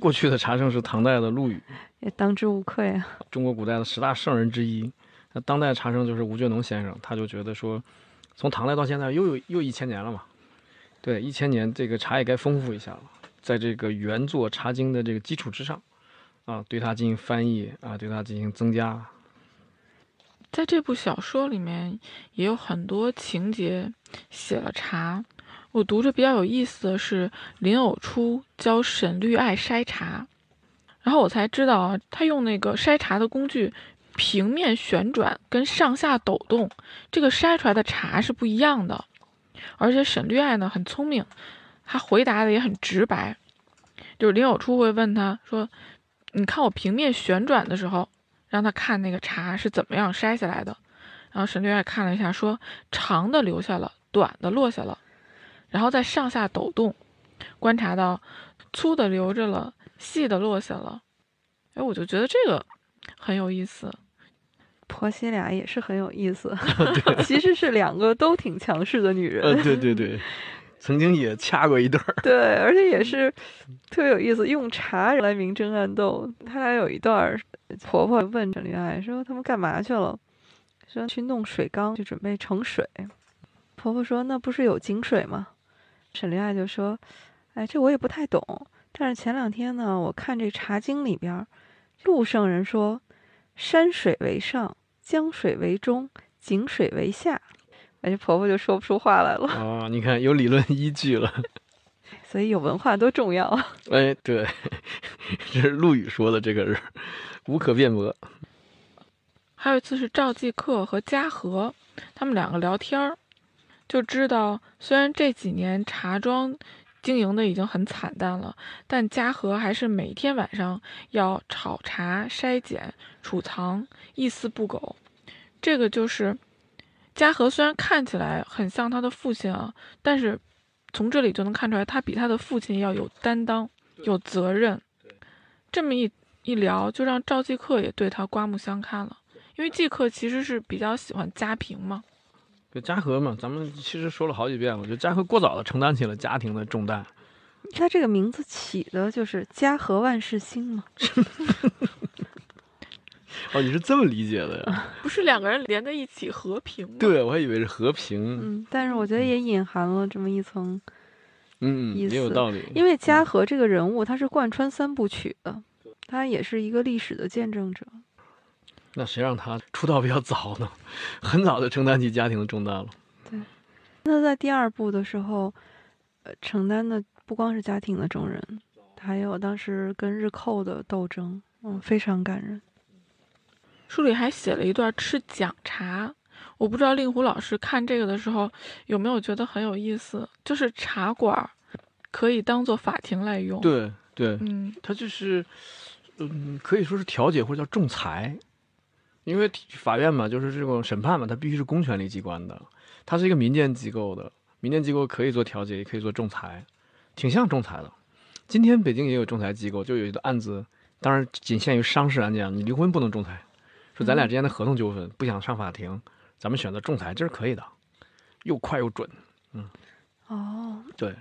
过去的茶圣是唐代的陆羽，也当之无愧啊。中国古代的十大圣人之一。那当代茶圣就是吴觉农先生，他就觉得说，从唐代到现在又有又一千年了嘛，对，一千年这个茶也该丰富一下了，在这个原作《茶经》的这个基础之上，啊，对它进行翻译啊，对它进行增加。在这部小说里面也有很多情节写了茶。我读着比较有意思的是林偶初教沈绿爱筛茶，然后我才知道啊，他用那个筛茶的工具平面旋转跟上下抖动，这个筛出来的茶是不一样的。而且沈绿爱呢很聪明，他回答的也很直白，就是林偶初会问他说：“你看我平面旋转的时候。”让他看那个茶是怎么样筛下来的，然后沈绿爱看了一下，说长的留下了，短的落下了，然后再上下抖动，观察到粗的留着了，细的落下了。哎，我就觉得这个很有意思。婆媳俩也是很有意思，其实是两个都挺强势的女人。呃，对对对，曾经也掐过一段儿。对，而且也是特别有意思，用茶来明争暗斗。他俩有一段儿。婆婆问陈丽爱说：“他们干嘛去了？”说：“去弄水缸，就准备盛水。”婆婆说：“那不是有井水吗？”沈凌爱就说：“哎，这我也不太懂。但是前两天呢，我看这《茶经》里边，陆圣人说，山水为上，江水为中，井水为下。”哎，这婆婆就说不出话来了。啊，你看有理论依据了。所以有文化多重要啊。哎，对，这是陆羽说的，这个是。无可辩驳。还有一次是赵继克和嘉禾，他们两个聊天儿，就知道虽然这几年茶庄经营的已经很惨淡了，但嘉禾还是每天晚上要炒茶、筛拣、储藏，一丝不苟。这个就是嘉禾虽然看起来很像他的父亲啊，但是从这里就能看出来，他比他的父亲要有担当、有责任。这么一。一聊就让赵继克也对他刮目相看了，因为继克其实是比较喜欢家平嘛，就嘉禾嘛，咱们其实说了好几遍了，就嘉禾过早的承担起了家庭的重担。他这个名字起的就是家和万事兴嘛。哦，你是这么理解的呀？不是两个人连在一起和平吗？对，我还以为是和平。嗯，但是我觉得也隐含了这么一层，嗯，也有道理。因为嘉禾这个人物他是贯穿三部曲的。他也是一个历史的见证者。那谁让他出道比较早呢？很早就承担起家庭的重担了。对。那在第二部的时候，呃，承担的不光是家庭的重任，还有当时跟日寇的斗争，嗯，非常感人。书里还写了一段吃讲茶，我不知道令狐老师看这个的时候有没有觉得很有意思，就是茶馆儿可以当做法庭来用。，对对，嗯它就是，嗯，可以说是调解或者叫仲裁，因为法院嘛，就是这种审判嘛，它必须是公权力机关的，它是一个民间机构的，民间机构可以做调解，也可以做仲裁，挺像仲裁的。今天北京也有仲裁机构，就有一个案子，当然仅限于商事案件，你离婚不能仲裁，说咱俩之间的合同纠纷不想上法庭，咱们选择仲裁，这是可以的，又快又准。嗯哦，对，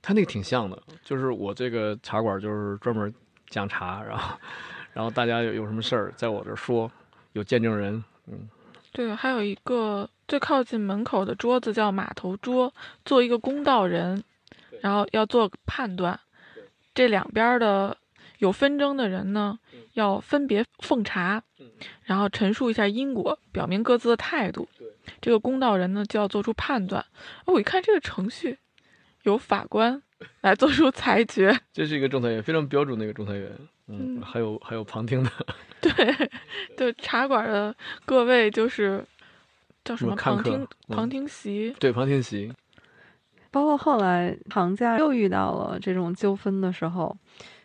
他那个挺像的，就是我这个茶馆就是专门讲茶，然后然后大家有有什么事儿在我这儿说，有见证人，嗯对，还有一个最靠近门口的桌子叫码头桌，做一个公道人，然后要做判断。这两边儿的有纷争的人呢，要分别奉茶，然后陈述一下因果，表明各自的态度。这个公道人呢，就要做出判断。哦我一看这个程序，由法官来做出裁决。这是一个仲裁员，非常标准的一个仲裁员，嗯，嗯还有还有旁听的，对，对，茶馆的各位就是叫什什么旁听嗯旁听席。对旁听席，包括后来行家又遇到了这种纠纷的时候，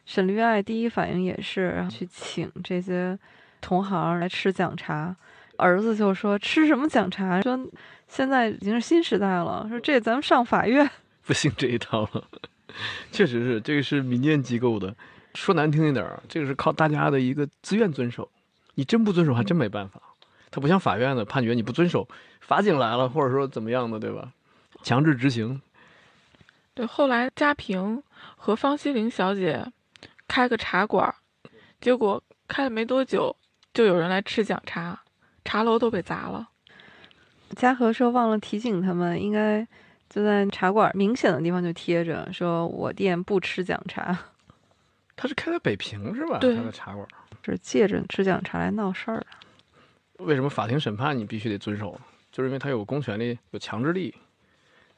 沈绿爱第一反应也是去请这些同行来吃讲茶。儿子就说吃什么讲茶？说现在已经是新时代了，说这咱们上法院。不信这一套了，确实是这个是民间机构的，说难听一点儿，这个是靠大家的一个自愿遵守，你真不遵守还真没办法。他不像法院的判决，你不遵守，法警来了或者说怎么样的，对吧？强制执行，对，后来嘉平和方希玲小姐开个茶馆儿，结果开了没多久，就有人来吃讲茶，茶楼都被砸了。嘉禾说忘了提醒他们，应该就在茶馆明显的地方就贴着，说我店不吃讲茶，他是开在北平是吧？对他的茶馆。是借着吃讲茶来闹事儿。为什么法庭审判你必须得遵守？就是因为他有公权力、有强制力。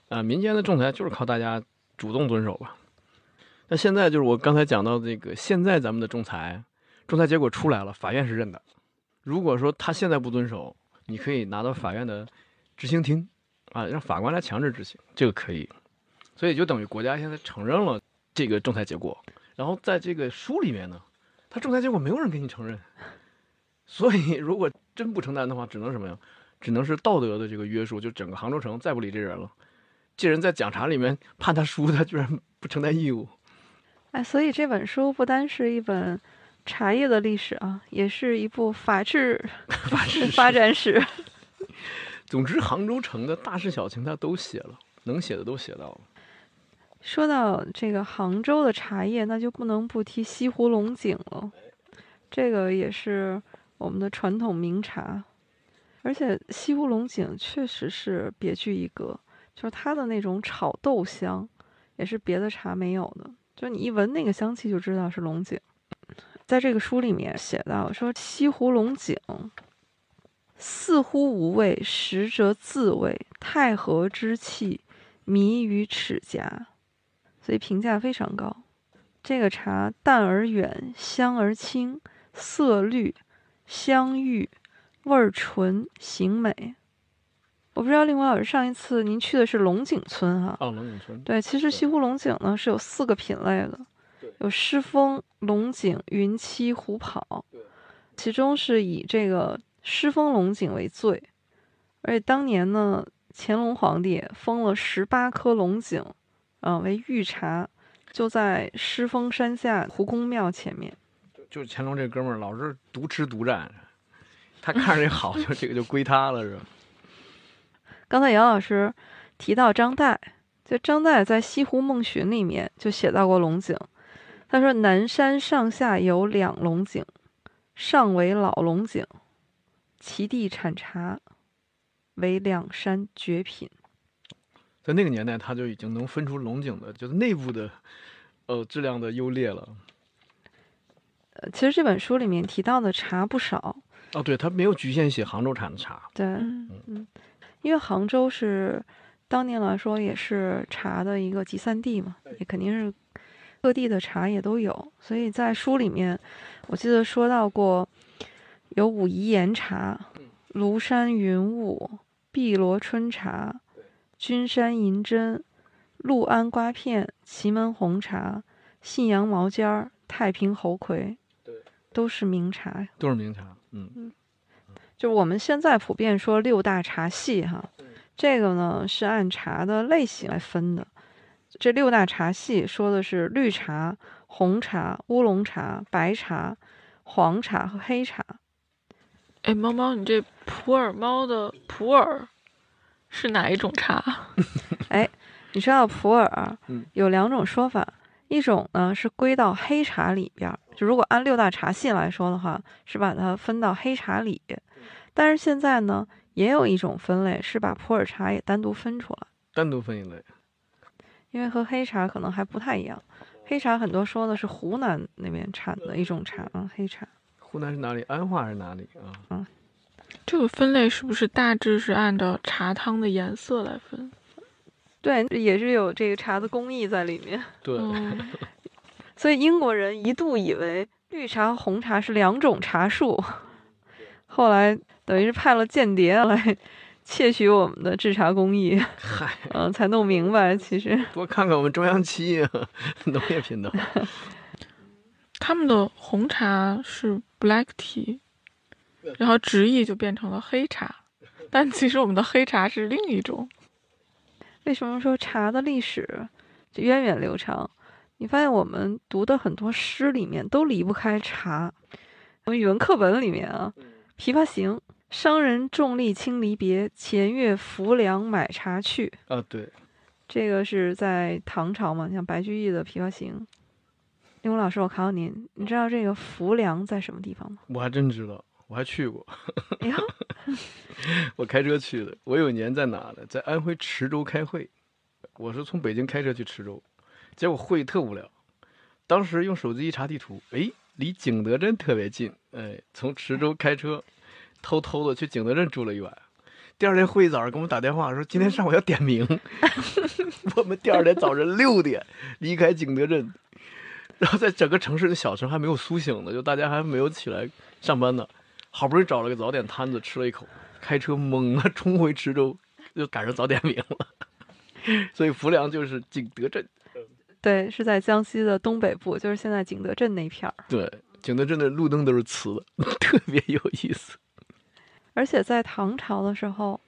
啊，民间的仲裁就是靠大家主动遵守吧。那现在就是我刚才讲到这个，现在咱们的仲裁，仲裁结果出来了，法院是认的。如果说他现在不遵守，你可以拿到法院的执行厅，啊，让法官来强制执行，这个可以。所以就等于国家现在承认了这个仲裁结果，然后在这个书里面呢，他仲裁结果没有人给你承认，所以如果真不承担的话，只能什么呀？只能是道德的这个约束，就整个杭州城再不理这人了。这人在讲茶里面判他输，他居然不承担义务。哎，所以这本书不单是一本茶叶的历史啊，也是一部法治法治 发展史。总之，杭州城的大事小情他都写了，能写的都写到了。说到这个杭州的茶叶，那就不能不提西湖龙井了。这个也是我们的传统名茶，而且西湖龙井确实是别具一格，就是它的那种炒豆香，也是别的茶没有的。就你一闻那个香气就知道是龙井。在这个书里面写到说，西湖龙井似乎无味，实则自味，太和之气迷于齿颊。所以评价非常高。这个茶淡而远，香而清，色绿，香郁，味儿纯，形美。我不知道令狐老师上一次您去的是龙井村哈、啊，龙井村对，其实西湖龙井呢是有四个品类的，有狮峰、龙井、云栖、虎跑，其中是以这个狮峰龙井为最，而且当年呢，乾隆皇帝封了十八颗龙井，啊、为御茶，就在狮峰山下胡公庙前面。就乾隆这哥们儿老是独吃独占，他看着这好，就这个就归他了，是吧？刚才杨老师提到张岱，就张岱在《西湖梦寻》里面就写到过龙井。他说：“南山上下有两龙井，上为老龙井，其地产茶，为两山绝品。在那个年代，它就已经能分出龙井的，就是内部的，呃，质量的优劣了。”呃，其实这本书里面提到的茶不少，哦，对，它没有局限写杭州产的茶，对，嗯因为杭州是当年来说也是茶的一个集散地嘛，也肯定是各地的茶也都有，所以在书里面我记得说到过有武夷岩茶，庐山云雾、碧螺春茶、君山银针、六安瓜片、祁门红茶、信阳毛尖儿、太平猴魁，对，都是名茶。都是名茶。嗯，就是我们现在普遍说六大茶系哈，这个呢是按茶的类型来分的。这六大茶系说的是绿茶、红茶、乌龙茶、白茶、黄茶和黑茶。哎，猫猫，你这普洱猫的普洱是哪一种茶？哎你知道普洱嗯有两种说法，一种呢是归到黑茶里边儿，就如果按六大茶系来说的话，是把它分到黑茶里。但是现在呢，也有一种分类是把普洱茶也单独分出来，单独分一类。因为和黑茶可能还不太一样。黑茶很多说的是湖南那边产的一种茶啊，黑茶。湖南是哪里？安化还是哪里啊？这个分类是不是大致是按照茶汤的颜色来分？对，也是有这个茶的工艺在里面。对，嗯，所以英国人一度以为绿茶和红茶是两种茶树，后来等于是派了间谍来窃取我们的制茶工艺，嗨，嗯、才弄明白其实 多看看我们中央七农业频道。他们的红茶是 black tea，然后直译就变成了黑茶，但其实我们的黑茶是另一种。为什么说茶的历史就源远流长？你发现我们读的很多诗里面都离不开茶。我们语文课本里面啊，《琵琶行》：“商人重利轻离别，前月浮梁买茶去。”啊，对，这个是在唐朝嘛，像白居易的《琵琶行》。令狐老师，我考考您，你知道这个浮梁在什么地方吗？我还真知道，我还去过，哎，我开车去的。我有一年在哪呢？在安徽池州开会，我是从北京开车去池州，结果会特无聊。当时用手机一查地图，哎，离景德镇特别近，哎，从池州开车，偷偷的去景德镇住了一晚。第二天会议早上给我们打电话说，今天上午要点名，我们第二天早晨六点离开景德镇，然后在整个城市的小城还没有苏醒呢，就大家还没有起来上班呢，好不容易找了个早点摊子吃了一口，开车猛啊冲回池州，就赶上早点名了。所以浮梁就是景德镇，对，是在江西的东北部，就是现在景德镇那片儿。对，景德镇的路灯都是瓷的，特别有意思。而且在唐朝的时候，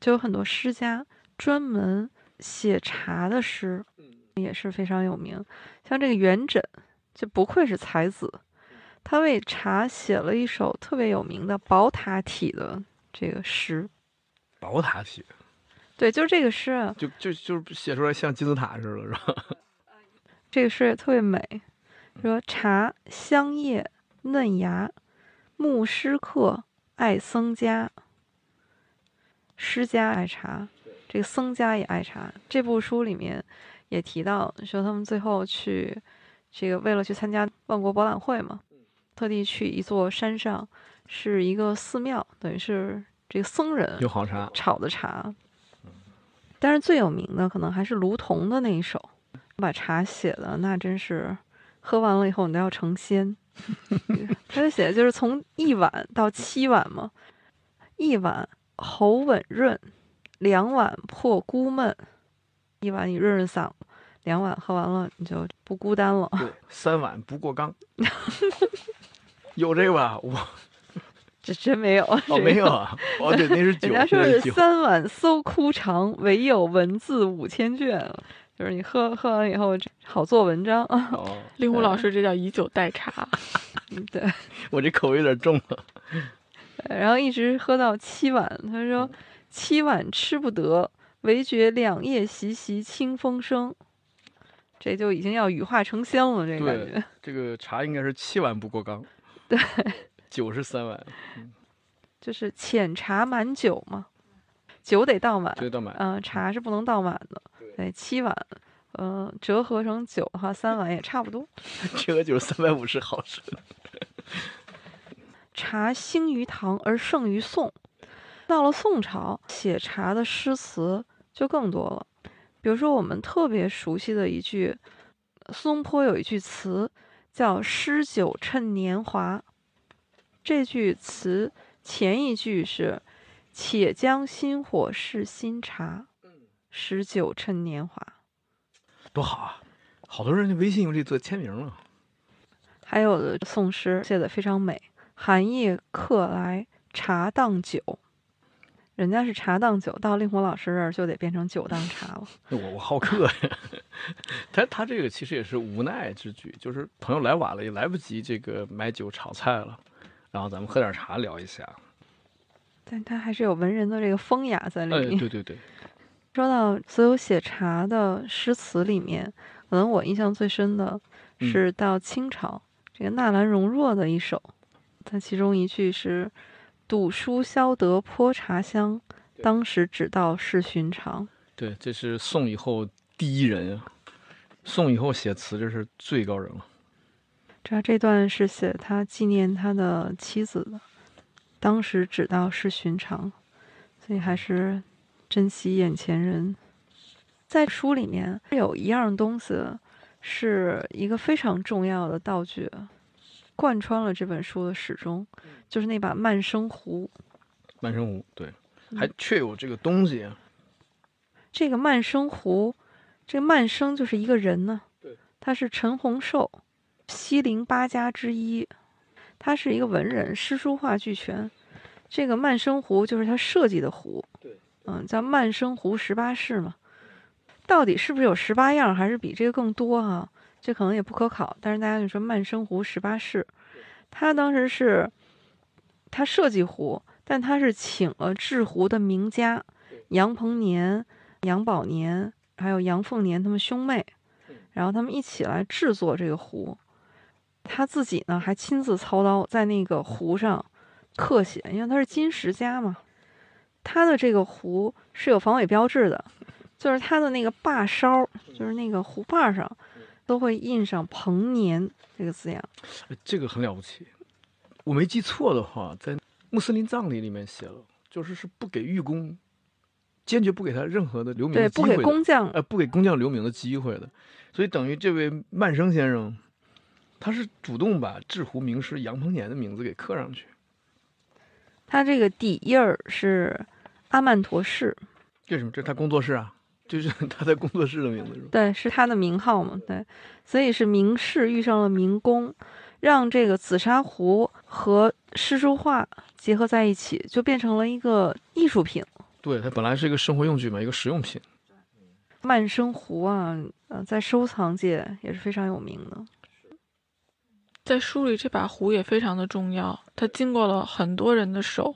就有很多诗家专门写茶的诗，也是非常有名。像这个元稹，就不愧是才子，他为茶写了一首特别有名的宝塔体的这个诗。宝塔体，对，就是这个诗啊，就就就是写出来像金字塔似的，是吧？这个诗也特别美，说茶香叶嫩芽，牧诗客爱僧家。诗家爱茶，这个僧家也爱茶。这部书里面也提到，说他们最后去这个为了去参加万国博览会嘛，特地去一座山上，是一个寺庙，等于是这个僧人有好茶，炒的茶。但是最有名的可能还是卢仝的那一首，把茶写的那真是喝完了以后你都要成仙。他就写的就是从一碗到七碗嘛，一碗喉吻润，两碗破孤闷，一碗你润润嗓，两碗喝完了你就不孤单了。对，三碗不过冈，有这个吧？我 这真没有，哦这没有啊，哦对，那是 酒，人家说。是三碗搜枯肠，唯有文字五千卷，就是你喝喝完以后好做文章啊。哦，令狐老师，这叫以酒代茶。嗯对，我这口味有点重了。然后一直喝到七碗，他说七碗吃不得，唯觉两夜习习清风生。这就已经要羽化成仙了，这个感觉。这个茶应该是七碗不过冈，对，酒是三碗，就是浅茶满酒嘛，酒得倒满，就到满。嗯、茶是不能倒满的。对，七碗，嗯、折合成酒的话，三碗也差不多。这个酒三百五十毫升。茶兴于唐而盛于宋，到了宋朝，写茶的诗词就更多了。比如说，我们特别熟悉的一句，苏东坡有一句词叫“诗酒趁年华”。这句词前一句是“且将新火试新茶，诗酒趁年华”，多好啊！好多人家微信用这做签名了。还有的宋诗写的非常美，“寒夜客来茶当酒”，人家是茶当酒，到令狐老师这儿就得变成酒当茶了。我我好客呀，他他这个其实也是无奈之举，就是朋友来晚了，也来不及这个买酒炒菜了，然后咱们喝点茶聊一下。但他还是有文人的这个风雅在里哎，面。对对对，说到所有写茶的诗词里面，可能我印象最深的嗯是到清朝、这个纳兰容若的一首，它其中一句是“赌书消得泼茶香，当时只道是寻常对，这是宋以后第一人啊！宋以后写词这是最高人了。”。这儿这段是写他纪念他的妻子的，当时只道是寻常，所以还是珍惜眼前人。在书里面有一样东西是一个非常重要的道具，贯穿了这本书的始终，就是那把慢生壶。慢生壶，对，嗯还确有这个东西啊。这个慢生壶，这个慢生就是一个人呢对，他是陈洪寿，西陵八家之一，他是一个文人，诗书画俱全。这个慢生壶就是他设计的壶，对，嗯，叫慢生壶十八式嘛。到底是不是有十八样，还是比这个更多啊？这可能也不可考。但是大家就说慢生壶十八式，他当时是他设计壶，但他是请了制壶的名家杨鹏年。杨宝年还有杨凤年他们兄妹，然后他们一起来制作这个壶。他自己呢还亲自操刀在那个壶上刻写，因为他是金石家嘛。他的这个壶是有防伪标志的，就是他的那个把梢，就是那个壶把上都会印上“彭年”这个字样。哎这个很了不起。我没记错的话，在穆斯林葬礼里面写了，就是是不给玉工，坚决不给他任何的留名对，不给工匠呃，不给工匠留名的机会的。所以等于这位曼生先生，他是主动把制壶名师杨鹏年的名字给刻上去。他这个底印儿是阿曼陀氏，为什么？这是他工作室啊，就是 他在工作室的名字是吧？对，是他的名号嘛，对，所以是名士遇上了名工，让这个紫砂壶和诗书画结合在一起，就变成了一个艺术品。对，它本来是一个生活用具嘛，一个实用品。曼生壶啊，呃，在收藏界也是非常有名的。在书里，这把壶也非常的重要，它经过了很多人的手。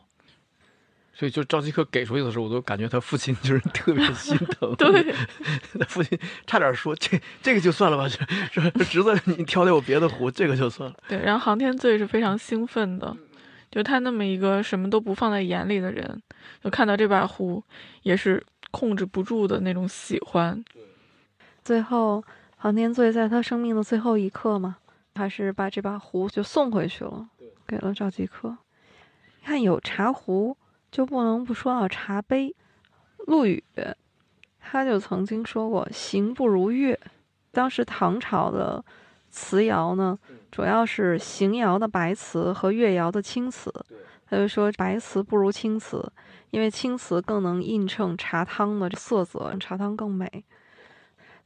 所以就赵继科给出去的时候，我都感觉他父亲就是 特别心疼。对，他父亲差点说这这个就算了吧，说说侄子你挑挑有别的壶，这个就算了。对，然后航天罪是非常兴奋的，就他那么一个什么都不放在眼里的人，就看到这把壶也是控制不住的那种喜欢。最后，航天罪在他生命的最后一刻嘛，还是把这把壶就送回去了，给了赵继科。看有茶壶，就不能不说到茶杯。陆羽他就曾经说过“行不如乐”。当时唐朝的词谣呢，主要是邢窑的白瓷和越窑的青瓷。他就说白瓷不如青瓷，因为青瓷更能映衬茶汤的色泽，让茶汤更美。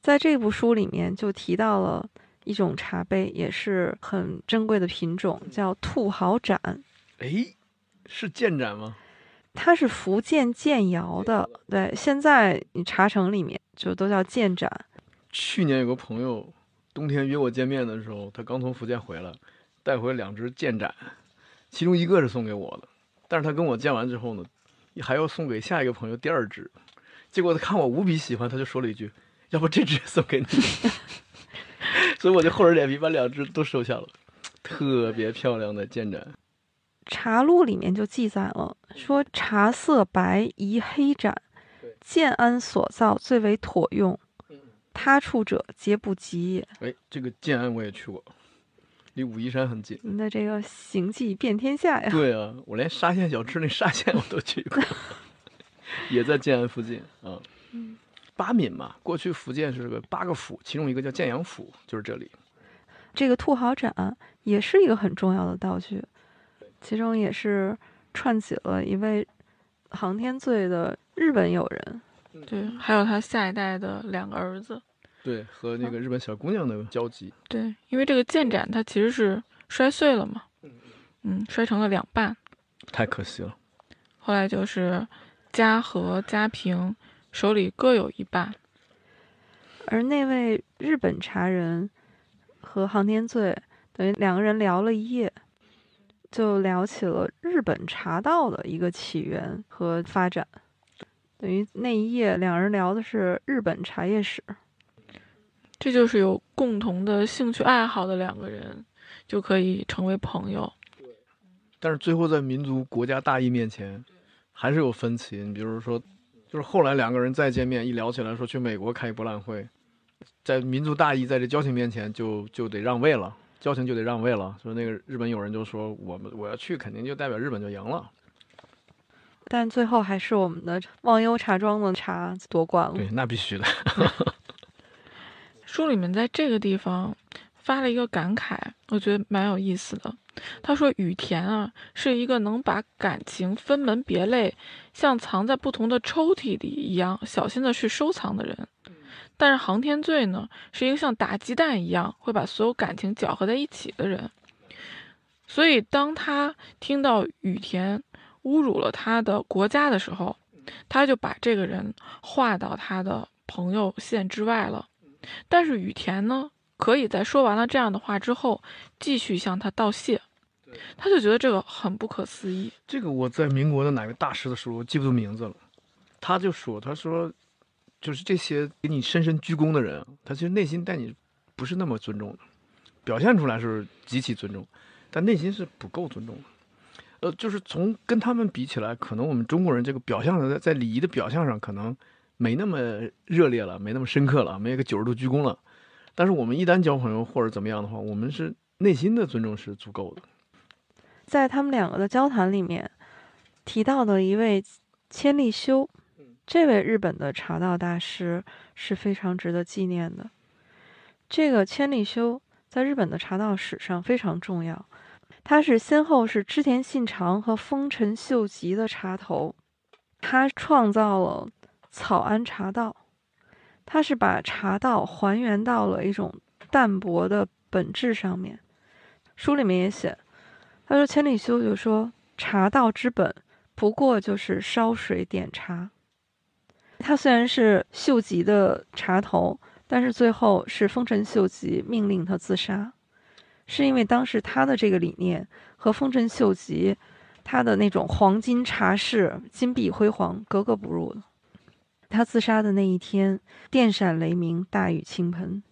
在这部书里面就提到了一种茶杯，也是很珍贵的品种，叫兔毫盏。哎，是建盏吗？它是福建建窑的，对，现在你茶城里面就都叫建盏。去年有个朋友冬天约我见面的时候，他刚从福建回来，带回两只建盏，其中一个是送给我的，但是他跟我见完之后呢，还要送给下一个朋友第二只，结果他看我无比喜欢，他就说了一句：“要不这只也送给你。”所以我就厚着脸皮把两只都收下了，特别漂亮的建盏。茶录里面就记载了，说茶色白宜黑盏，建安所造最为妥用，他处者皆不及也。哎，这个建安我也去过，离武夷山很近。您的这个行迹遍天下呀！对啊，我连沙县小吃那沙县我都去过，也在建安附近啊。八闽嘛，过去福建是个八个府，其中一个叫建阳府，就是这里。这个兔毫盏也是一个很重要的道具，其中也是串起了一位航天罪的日本友人。对，还有他下一代的两个儿子。对，和那个日本小姑娘的交集。对，因为这个舰斩它其实是摔碎了嘛，嗯，摔成了两半。太可惜了。后来就是嘉和、嘉平手里各有一半。而那位日本茶人和航天罪等于两个人聊了一夜，就聊起了日本茶道的一个起源和发展。等于那一夜，两人聊的是日本茶叶史。这就是有共同的兴趣爱好的两个人就可以成为朋友。但是最后在民族国家大义面前，还是有分歧。你比如说，就是后来两个人再见面，一聊起来说去美国开博览会，在民族大义在这交情面前就就得让位了，交情就得让位了。说那个日本友人就说我们我要去，肯定就代表日本就赢了。但最后还是我们的忘忧茶庄的茶夺冠了。对，那必须的。书里面在这个地方发了一个感慨，我觉得蛮有意思的。他说：“雨田啊，是一个能把感情分门别类，像藏在不同的抽屉里一样小心的去收藏的人。但是航天罪呢，是一个像打鸡蛋一样会把所有感情搅和在一起的人。所以，当他听到羽田。”侮辱了他的国家的时候，他就把这个人划到他的朋友线之外了。但是羽田呢，可以在说完了这样的话之后，继续向他道谢。他就觉得这个很不可思议。这个我在民国的哪个大师的时候，我记不住名字了。他就说：“他说，就是这些给你深深鞠躬的人，他其实内心对你不是那么尊重的，表现出来是极其尊重，但内心是不够尊重的。”呃，就是从跟他们比起来，可能我们中国人这个表象在在礼仪的表象上，可能没那么热烈了，没那么深刻了，没个九十度鞠躬了。但是我们一旦交朋友或者怎么样的话，我们是内心的尊重是足够的。在他们两个的交谈里面提到的一位千利休，这位日本的茶道大师是非常值得纪念的。这个千利休在日本的茶道史上非常重要。他是先后是织田信长和丰臣秀吉的茶头，他创造了草庵茶道，他是把茶道还原到了一种淡泊的本质上面。书里面也写，他说千里修就说茶道之本不过就是烧水点茶。他虽然是秀吉的茶头，但是最后是丰臣秀吉命令他自杀。是因为当时他的这个理念和丰臣秀吉他的那种黄金茶室、金碧辉煌格格不入的。他自杀的那一天，电闪雷鸣，大雨倾盆。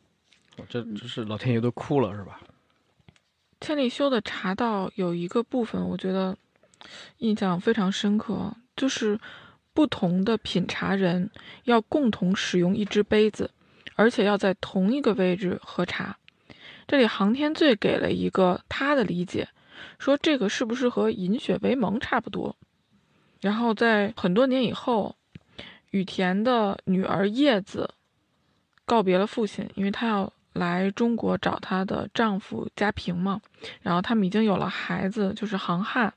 这这是老天爷都哭了，是吧？千里修的茶道有一个部分，我觉得印象非常深刻，就是不同的品茶人要共同使用一只杯子，而且要在同一个位置喝茶。这里航天醉给了一个他的理解，说这个是不是和饮血为盟差不多？然后在很多年以后，羽田的女儿叶子告别了父亲，因为她要来中国找她的丈夫家平嘛。然后他们已经有了孩子，就是航汉。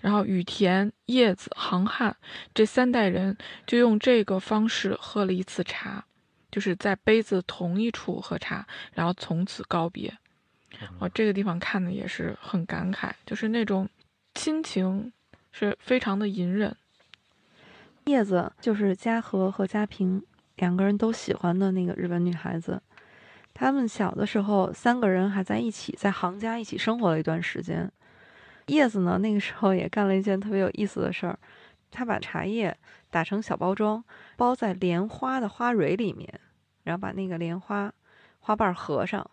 然后雨田、叶子、航汉这三代人就用这个方式喝了一次茶。就是在杯子同一处喝茶，然后从此告别。我这个地方看的也是很感慨，就是那种亲情是非常的隐忍。叶子就是嘉禾和嘉平两个人都喜欢的那个日本女孩子。他们小的时候三个人还在一起，在杭家一起生活了一段时间。叶子呢，那个时候也干了一件特别有意思的事儿，他把茶叶。打成小包装，包在莲花的花蕊里面，然后把那个莲花花瓣合上。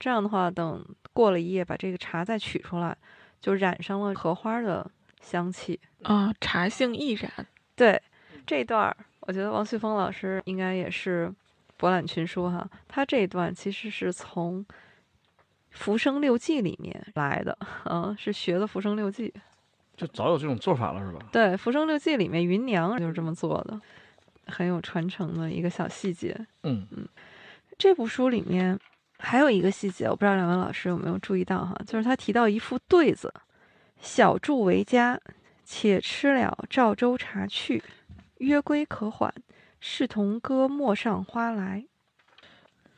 这样的话，等过了一夜，把这个茶再取出来，就染上了荷花的香气啊，茶性易染。对这段儿，我觉得王旭峰老师应该也是博览群书哈。他这一段其实是从《浮生六记》里面来的，嗯，是学的《浮生六记》。就早有这种做法了，是吧？对，《浮生六记》里面芸娘就是这么做的，很有传承的一个小细节。嗯嗯，这部书里面还有一个细节，我不知道两位老师有没有注意到哈，就是他提到一副对子：“小住为家，且吃了赵州茶去，约归可缓，视同歌陌上花来。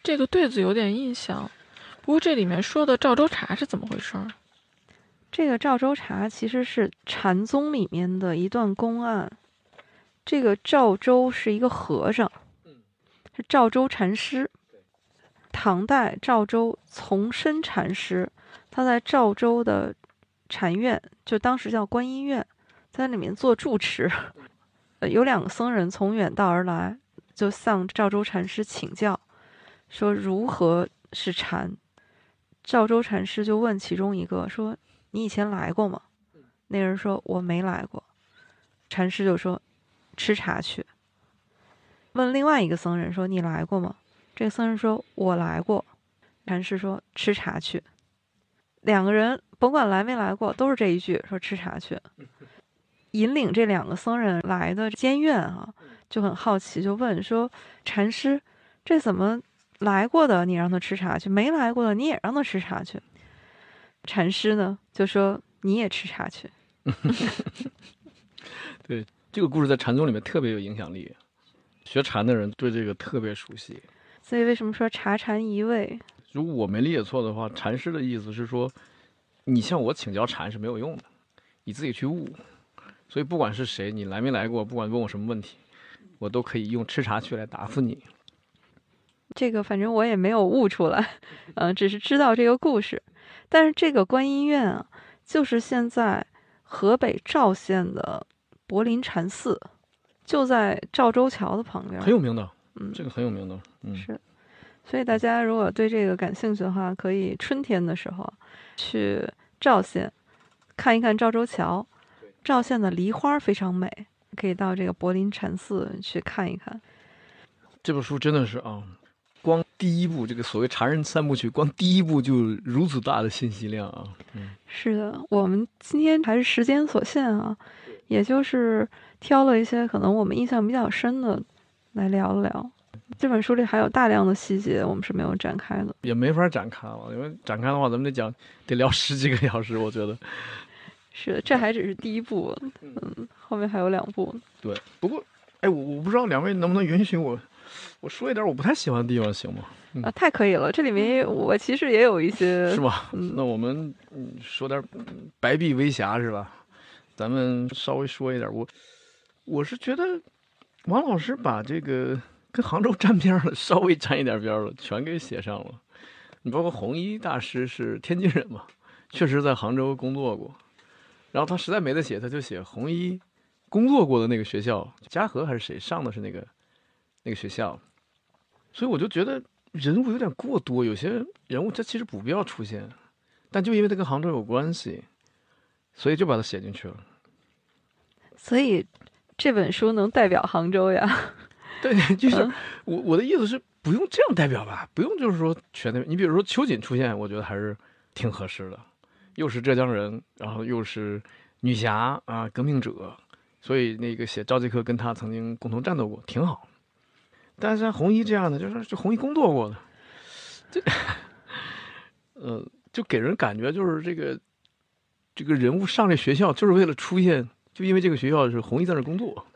这个对子有点印象，不过这里面说的赵州茶是怎么回事儿？这个赵州茶其实是禅宗里面的一段公案。这个赵州是一个和尚，是赵州禅师。唐代赵州从申禅师，他在赵州的禅院，就当时叫观音院，在里面做住持。呃，有两个僧人从远道而来，就向赵州禅师请教，说如何是禅。赵州禅师就问其中一个说：“你以前来过吗？”那人说：“我没来过。”禅师就说：“吃茶去。”问另外一个僧人说：“你来过吗？”这个僧人说：“我来过。”禅师说：“吃茶去。”两个人甭管来没来过，都是这一句说：“吃茶去。”引领这两个僧人来的监院啊，就很好奇，就问说：“禅师，这怎么来过的你让他吃茶去，没来过的你也让他吃茶去？”禅师呢就说：“你也吃茶去。”对，这个故事在禅宗里面特别有影响力，学禅的人对这个特别熟悉。所以为什么说茶禅一味？如果我没理解错的话，禅师的意思是说，你向我请教禅是没有用的，你自己去悟。所以不管是谁，你来没来过，不管问我什么问题，我都可以用吃茶去来答复你。这个反正我也没有悟出来，嗯、只是知道这个故事。但是这个观音院啊，就是现在河北赵县的柏林禅寺，就在赵州桥的旁边。很有名的，嗯，这个很有名的，嗯，是。所以大家如果对这个感兴趣的话，可以春天的时候去赵县看一看赵州桥。赵县的梨花非常美，可以到这个柏林禅寺去看一看。这本书真的是啊，光第一部这个所谓茶人三部曲，光第一部就如此大的信息量啊，嗯，是的，我们今天还是时间所限啊，也就是挑了一些可能我们印象比较深的来聊了聊。这本书里还有大量的细节，我们是没有展开的。也没法展开了，因为展开的话，咱们得讲得聊十几个小时，我觉得。是的，这还只是第一部，嗯，后面还有两部。对，不过，哎，我我不知道两位能不能允许我，我说一点我不太喜欢的地方，行吗？啊，太可以了！这里面我其实也有一些，是吧？嗯 那我们嗯说点嗯白璧微瑕是吧？咱们稍微说一点，我我是觉得王老师把这个跟杭州沾边了，稍微沾一点边了，全给写上了。你包括红衣大师是天津人嘛，确实在杭州工作过，然后他实在没得写，他就写红衣工作过的那个学校，嘉禾还是谁上的是那个那个学校，所以我就觉得人物有点过多，有些人物他其实不必要出现，但就因为他跟杭州有关系，所以就把它写进去了。所以这本书能代表杭州呀。对，就是嗯我我的意思是不用这样代表吧，不用就是说全代表。你比如说秋瑾出现，我觉得还是挺合适的，又是浙江人，然后又是女侠啊，革命者，所以那个写赵继科跟他曾经共同战斗过，挺好。但是像红衣这样的，就是就红衣工作过的，这，呃，就给人感觉就是这个这个人物上这学校就是为了出现，就因为这个学校是红衣在那工作，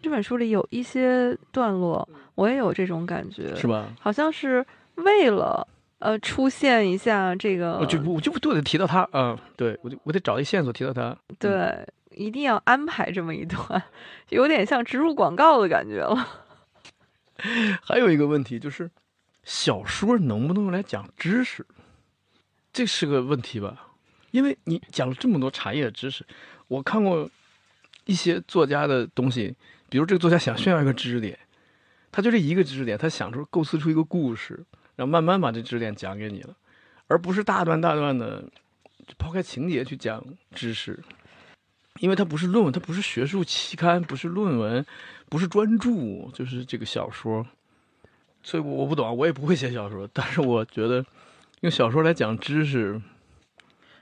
这本书里有一些段落，我也有这种感觉，是吧？好像是为了呃出现一下这个，我就不我就不得提到他啊、对我就我得找一线索提到他。对，一定要安排这么一段，有点像植入广告的感觉了。还有一个问题就是，小说能不能用来讲知识？这是个问题吧？因为你讲了这么多茶叶的知识，我看过一些作家的东西，比如这个作家想炫耀一个知识点，他就这一个知识点，他想出构思出一个故事，然后慢慢把这知识点讲给你了，而不是大段大段的抛开情节去讲知识。因为它不是论文，它不是学术期刊，不是论文，不是专注，就是这个小说。所以我我不懂啊，我也不会写小说，但是我觉得用小说来讲知识，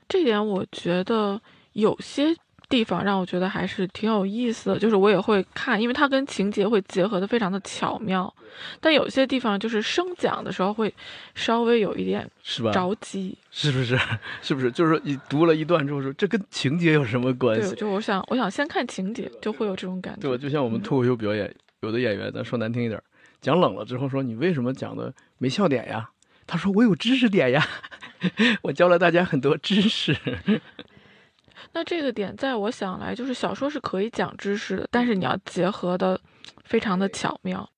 这点我觉得有些地方让我觉得还是挺有意思的，就是我也会看，因为它跟情节会结合的非常的巧妙。但有些地方就是升讲的时候会稍微有一点是吧？着急，是不是？是不是？就是说你读了一段之后说这跟情节有什么关对，系？就我想我想先看情节，就会有这种感觉。对吧？就像我们脱口秀表演，有的演员咱说难听一点，讲冷了之后说你为什么讲的没笑点呀？他说我有知识点呀，我教了大家很多知识。那这个点在我想来，就是小说是可以讲知识的，但是你要结合的非常的巧妙。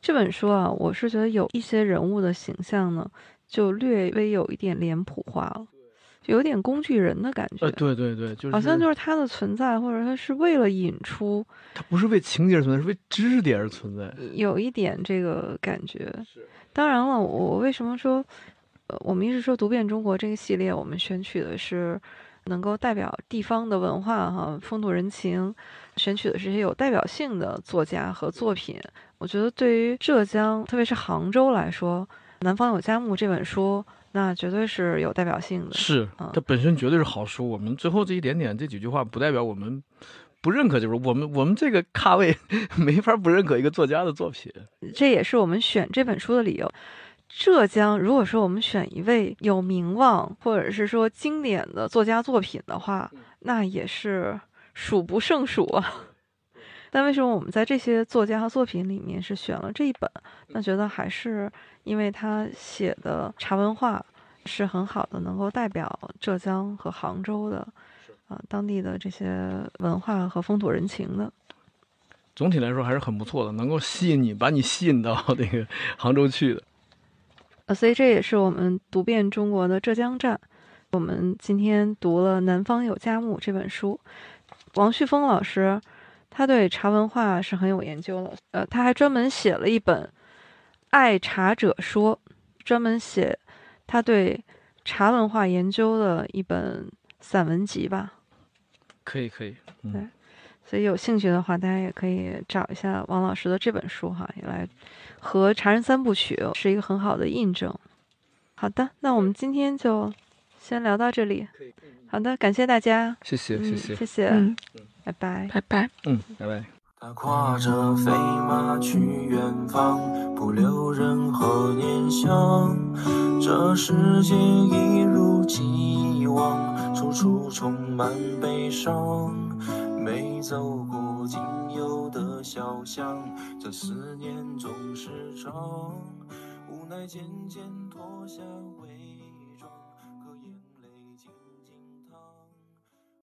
这本书啊，我是觉得有一些人物的形象呢，就略微有一点脸谱化了，就有点工具人的感觉。呃，对对对，就是好像就是它的存在，或者它是为了引出，它不是为情节而存在，是为知识点而存在。有一点这个感觉。当然了，我为什么说，呃，我们一直说读遍中国这个系列，我们选取的是能够代表地方的文化哈、风土人情，选取的这些有代表性的作家和作品。我觉得对于浙江，特别是杭州来说，《南方有佳木》这本书，那绝对是有代表性的。是啊，它本身绝对是好书。我们最后这一点点这几句话，不代表我们不认可，就是我们我们这个咖位 没法不认可一个作家的作品。这也是我们选这本书的理由。浙江，如果说我们选一位有名望或者是说经典的作家作品的话，那也是数不胜数啊。但为什么我们在这些作家和作品里面是选了这一本？那觉得还是因为他写的茶文化是很好的，能够代表浙江和杭州的啊、当地的这些文化和风土人情的。总体来说还是很不错的，能够吸引你，把你吸引到那个杭州去的。呃，所以这也是我们读遍中国的浙江站。我们今天读了《南方有佳木》这本书，王旭峰老师他对茶文化是很有研究的。呃，他还专门写了一本《爱茶者说》，专门写他对茶文化研究的一本散文集吧。可以可以，嗯对，所以有兴趣的话，大家也可以找一下王老师的这本书哈，也来和《茶人三部曲》是一个很好的印证。好的，那我们今天就先聊到这里。好的，感谢大家，谢谢谢嗯谢，谢谢，嗯，拜拜。拜拜。嗯，拜拜。他跨着飞马去远方，不留任何念想。这世界一如既往，处处充满悲伤。没走过仅有的小巷，这思念总是长。无奈渐渐脱下。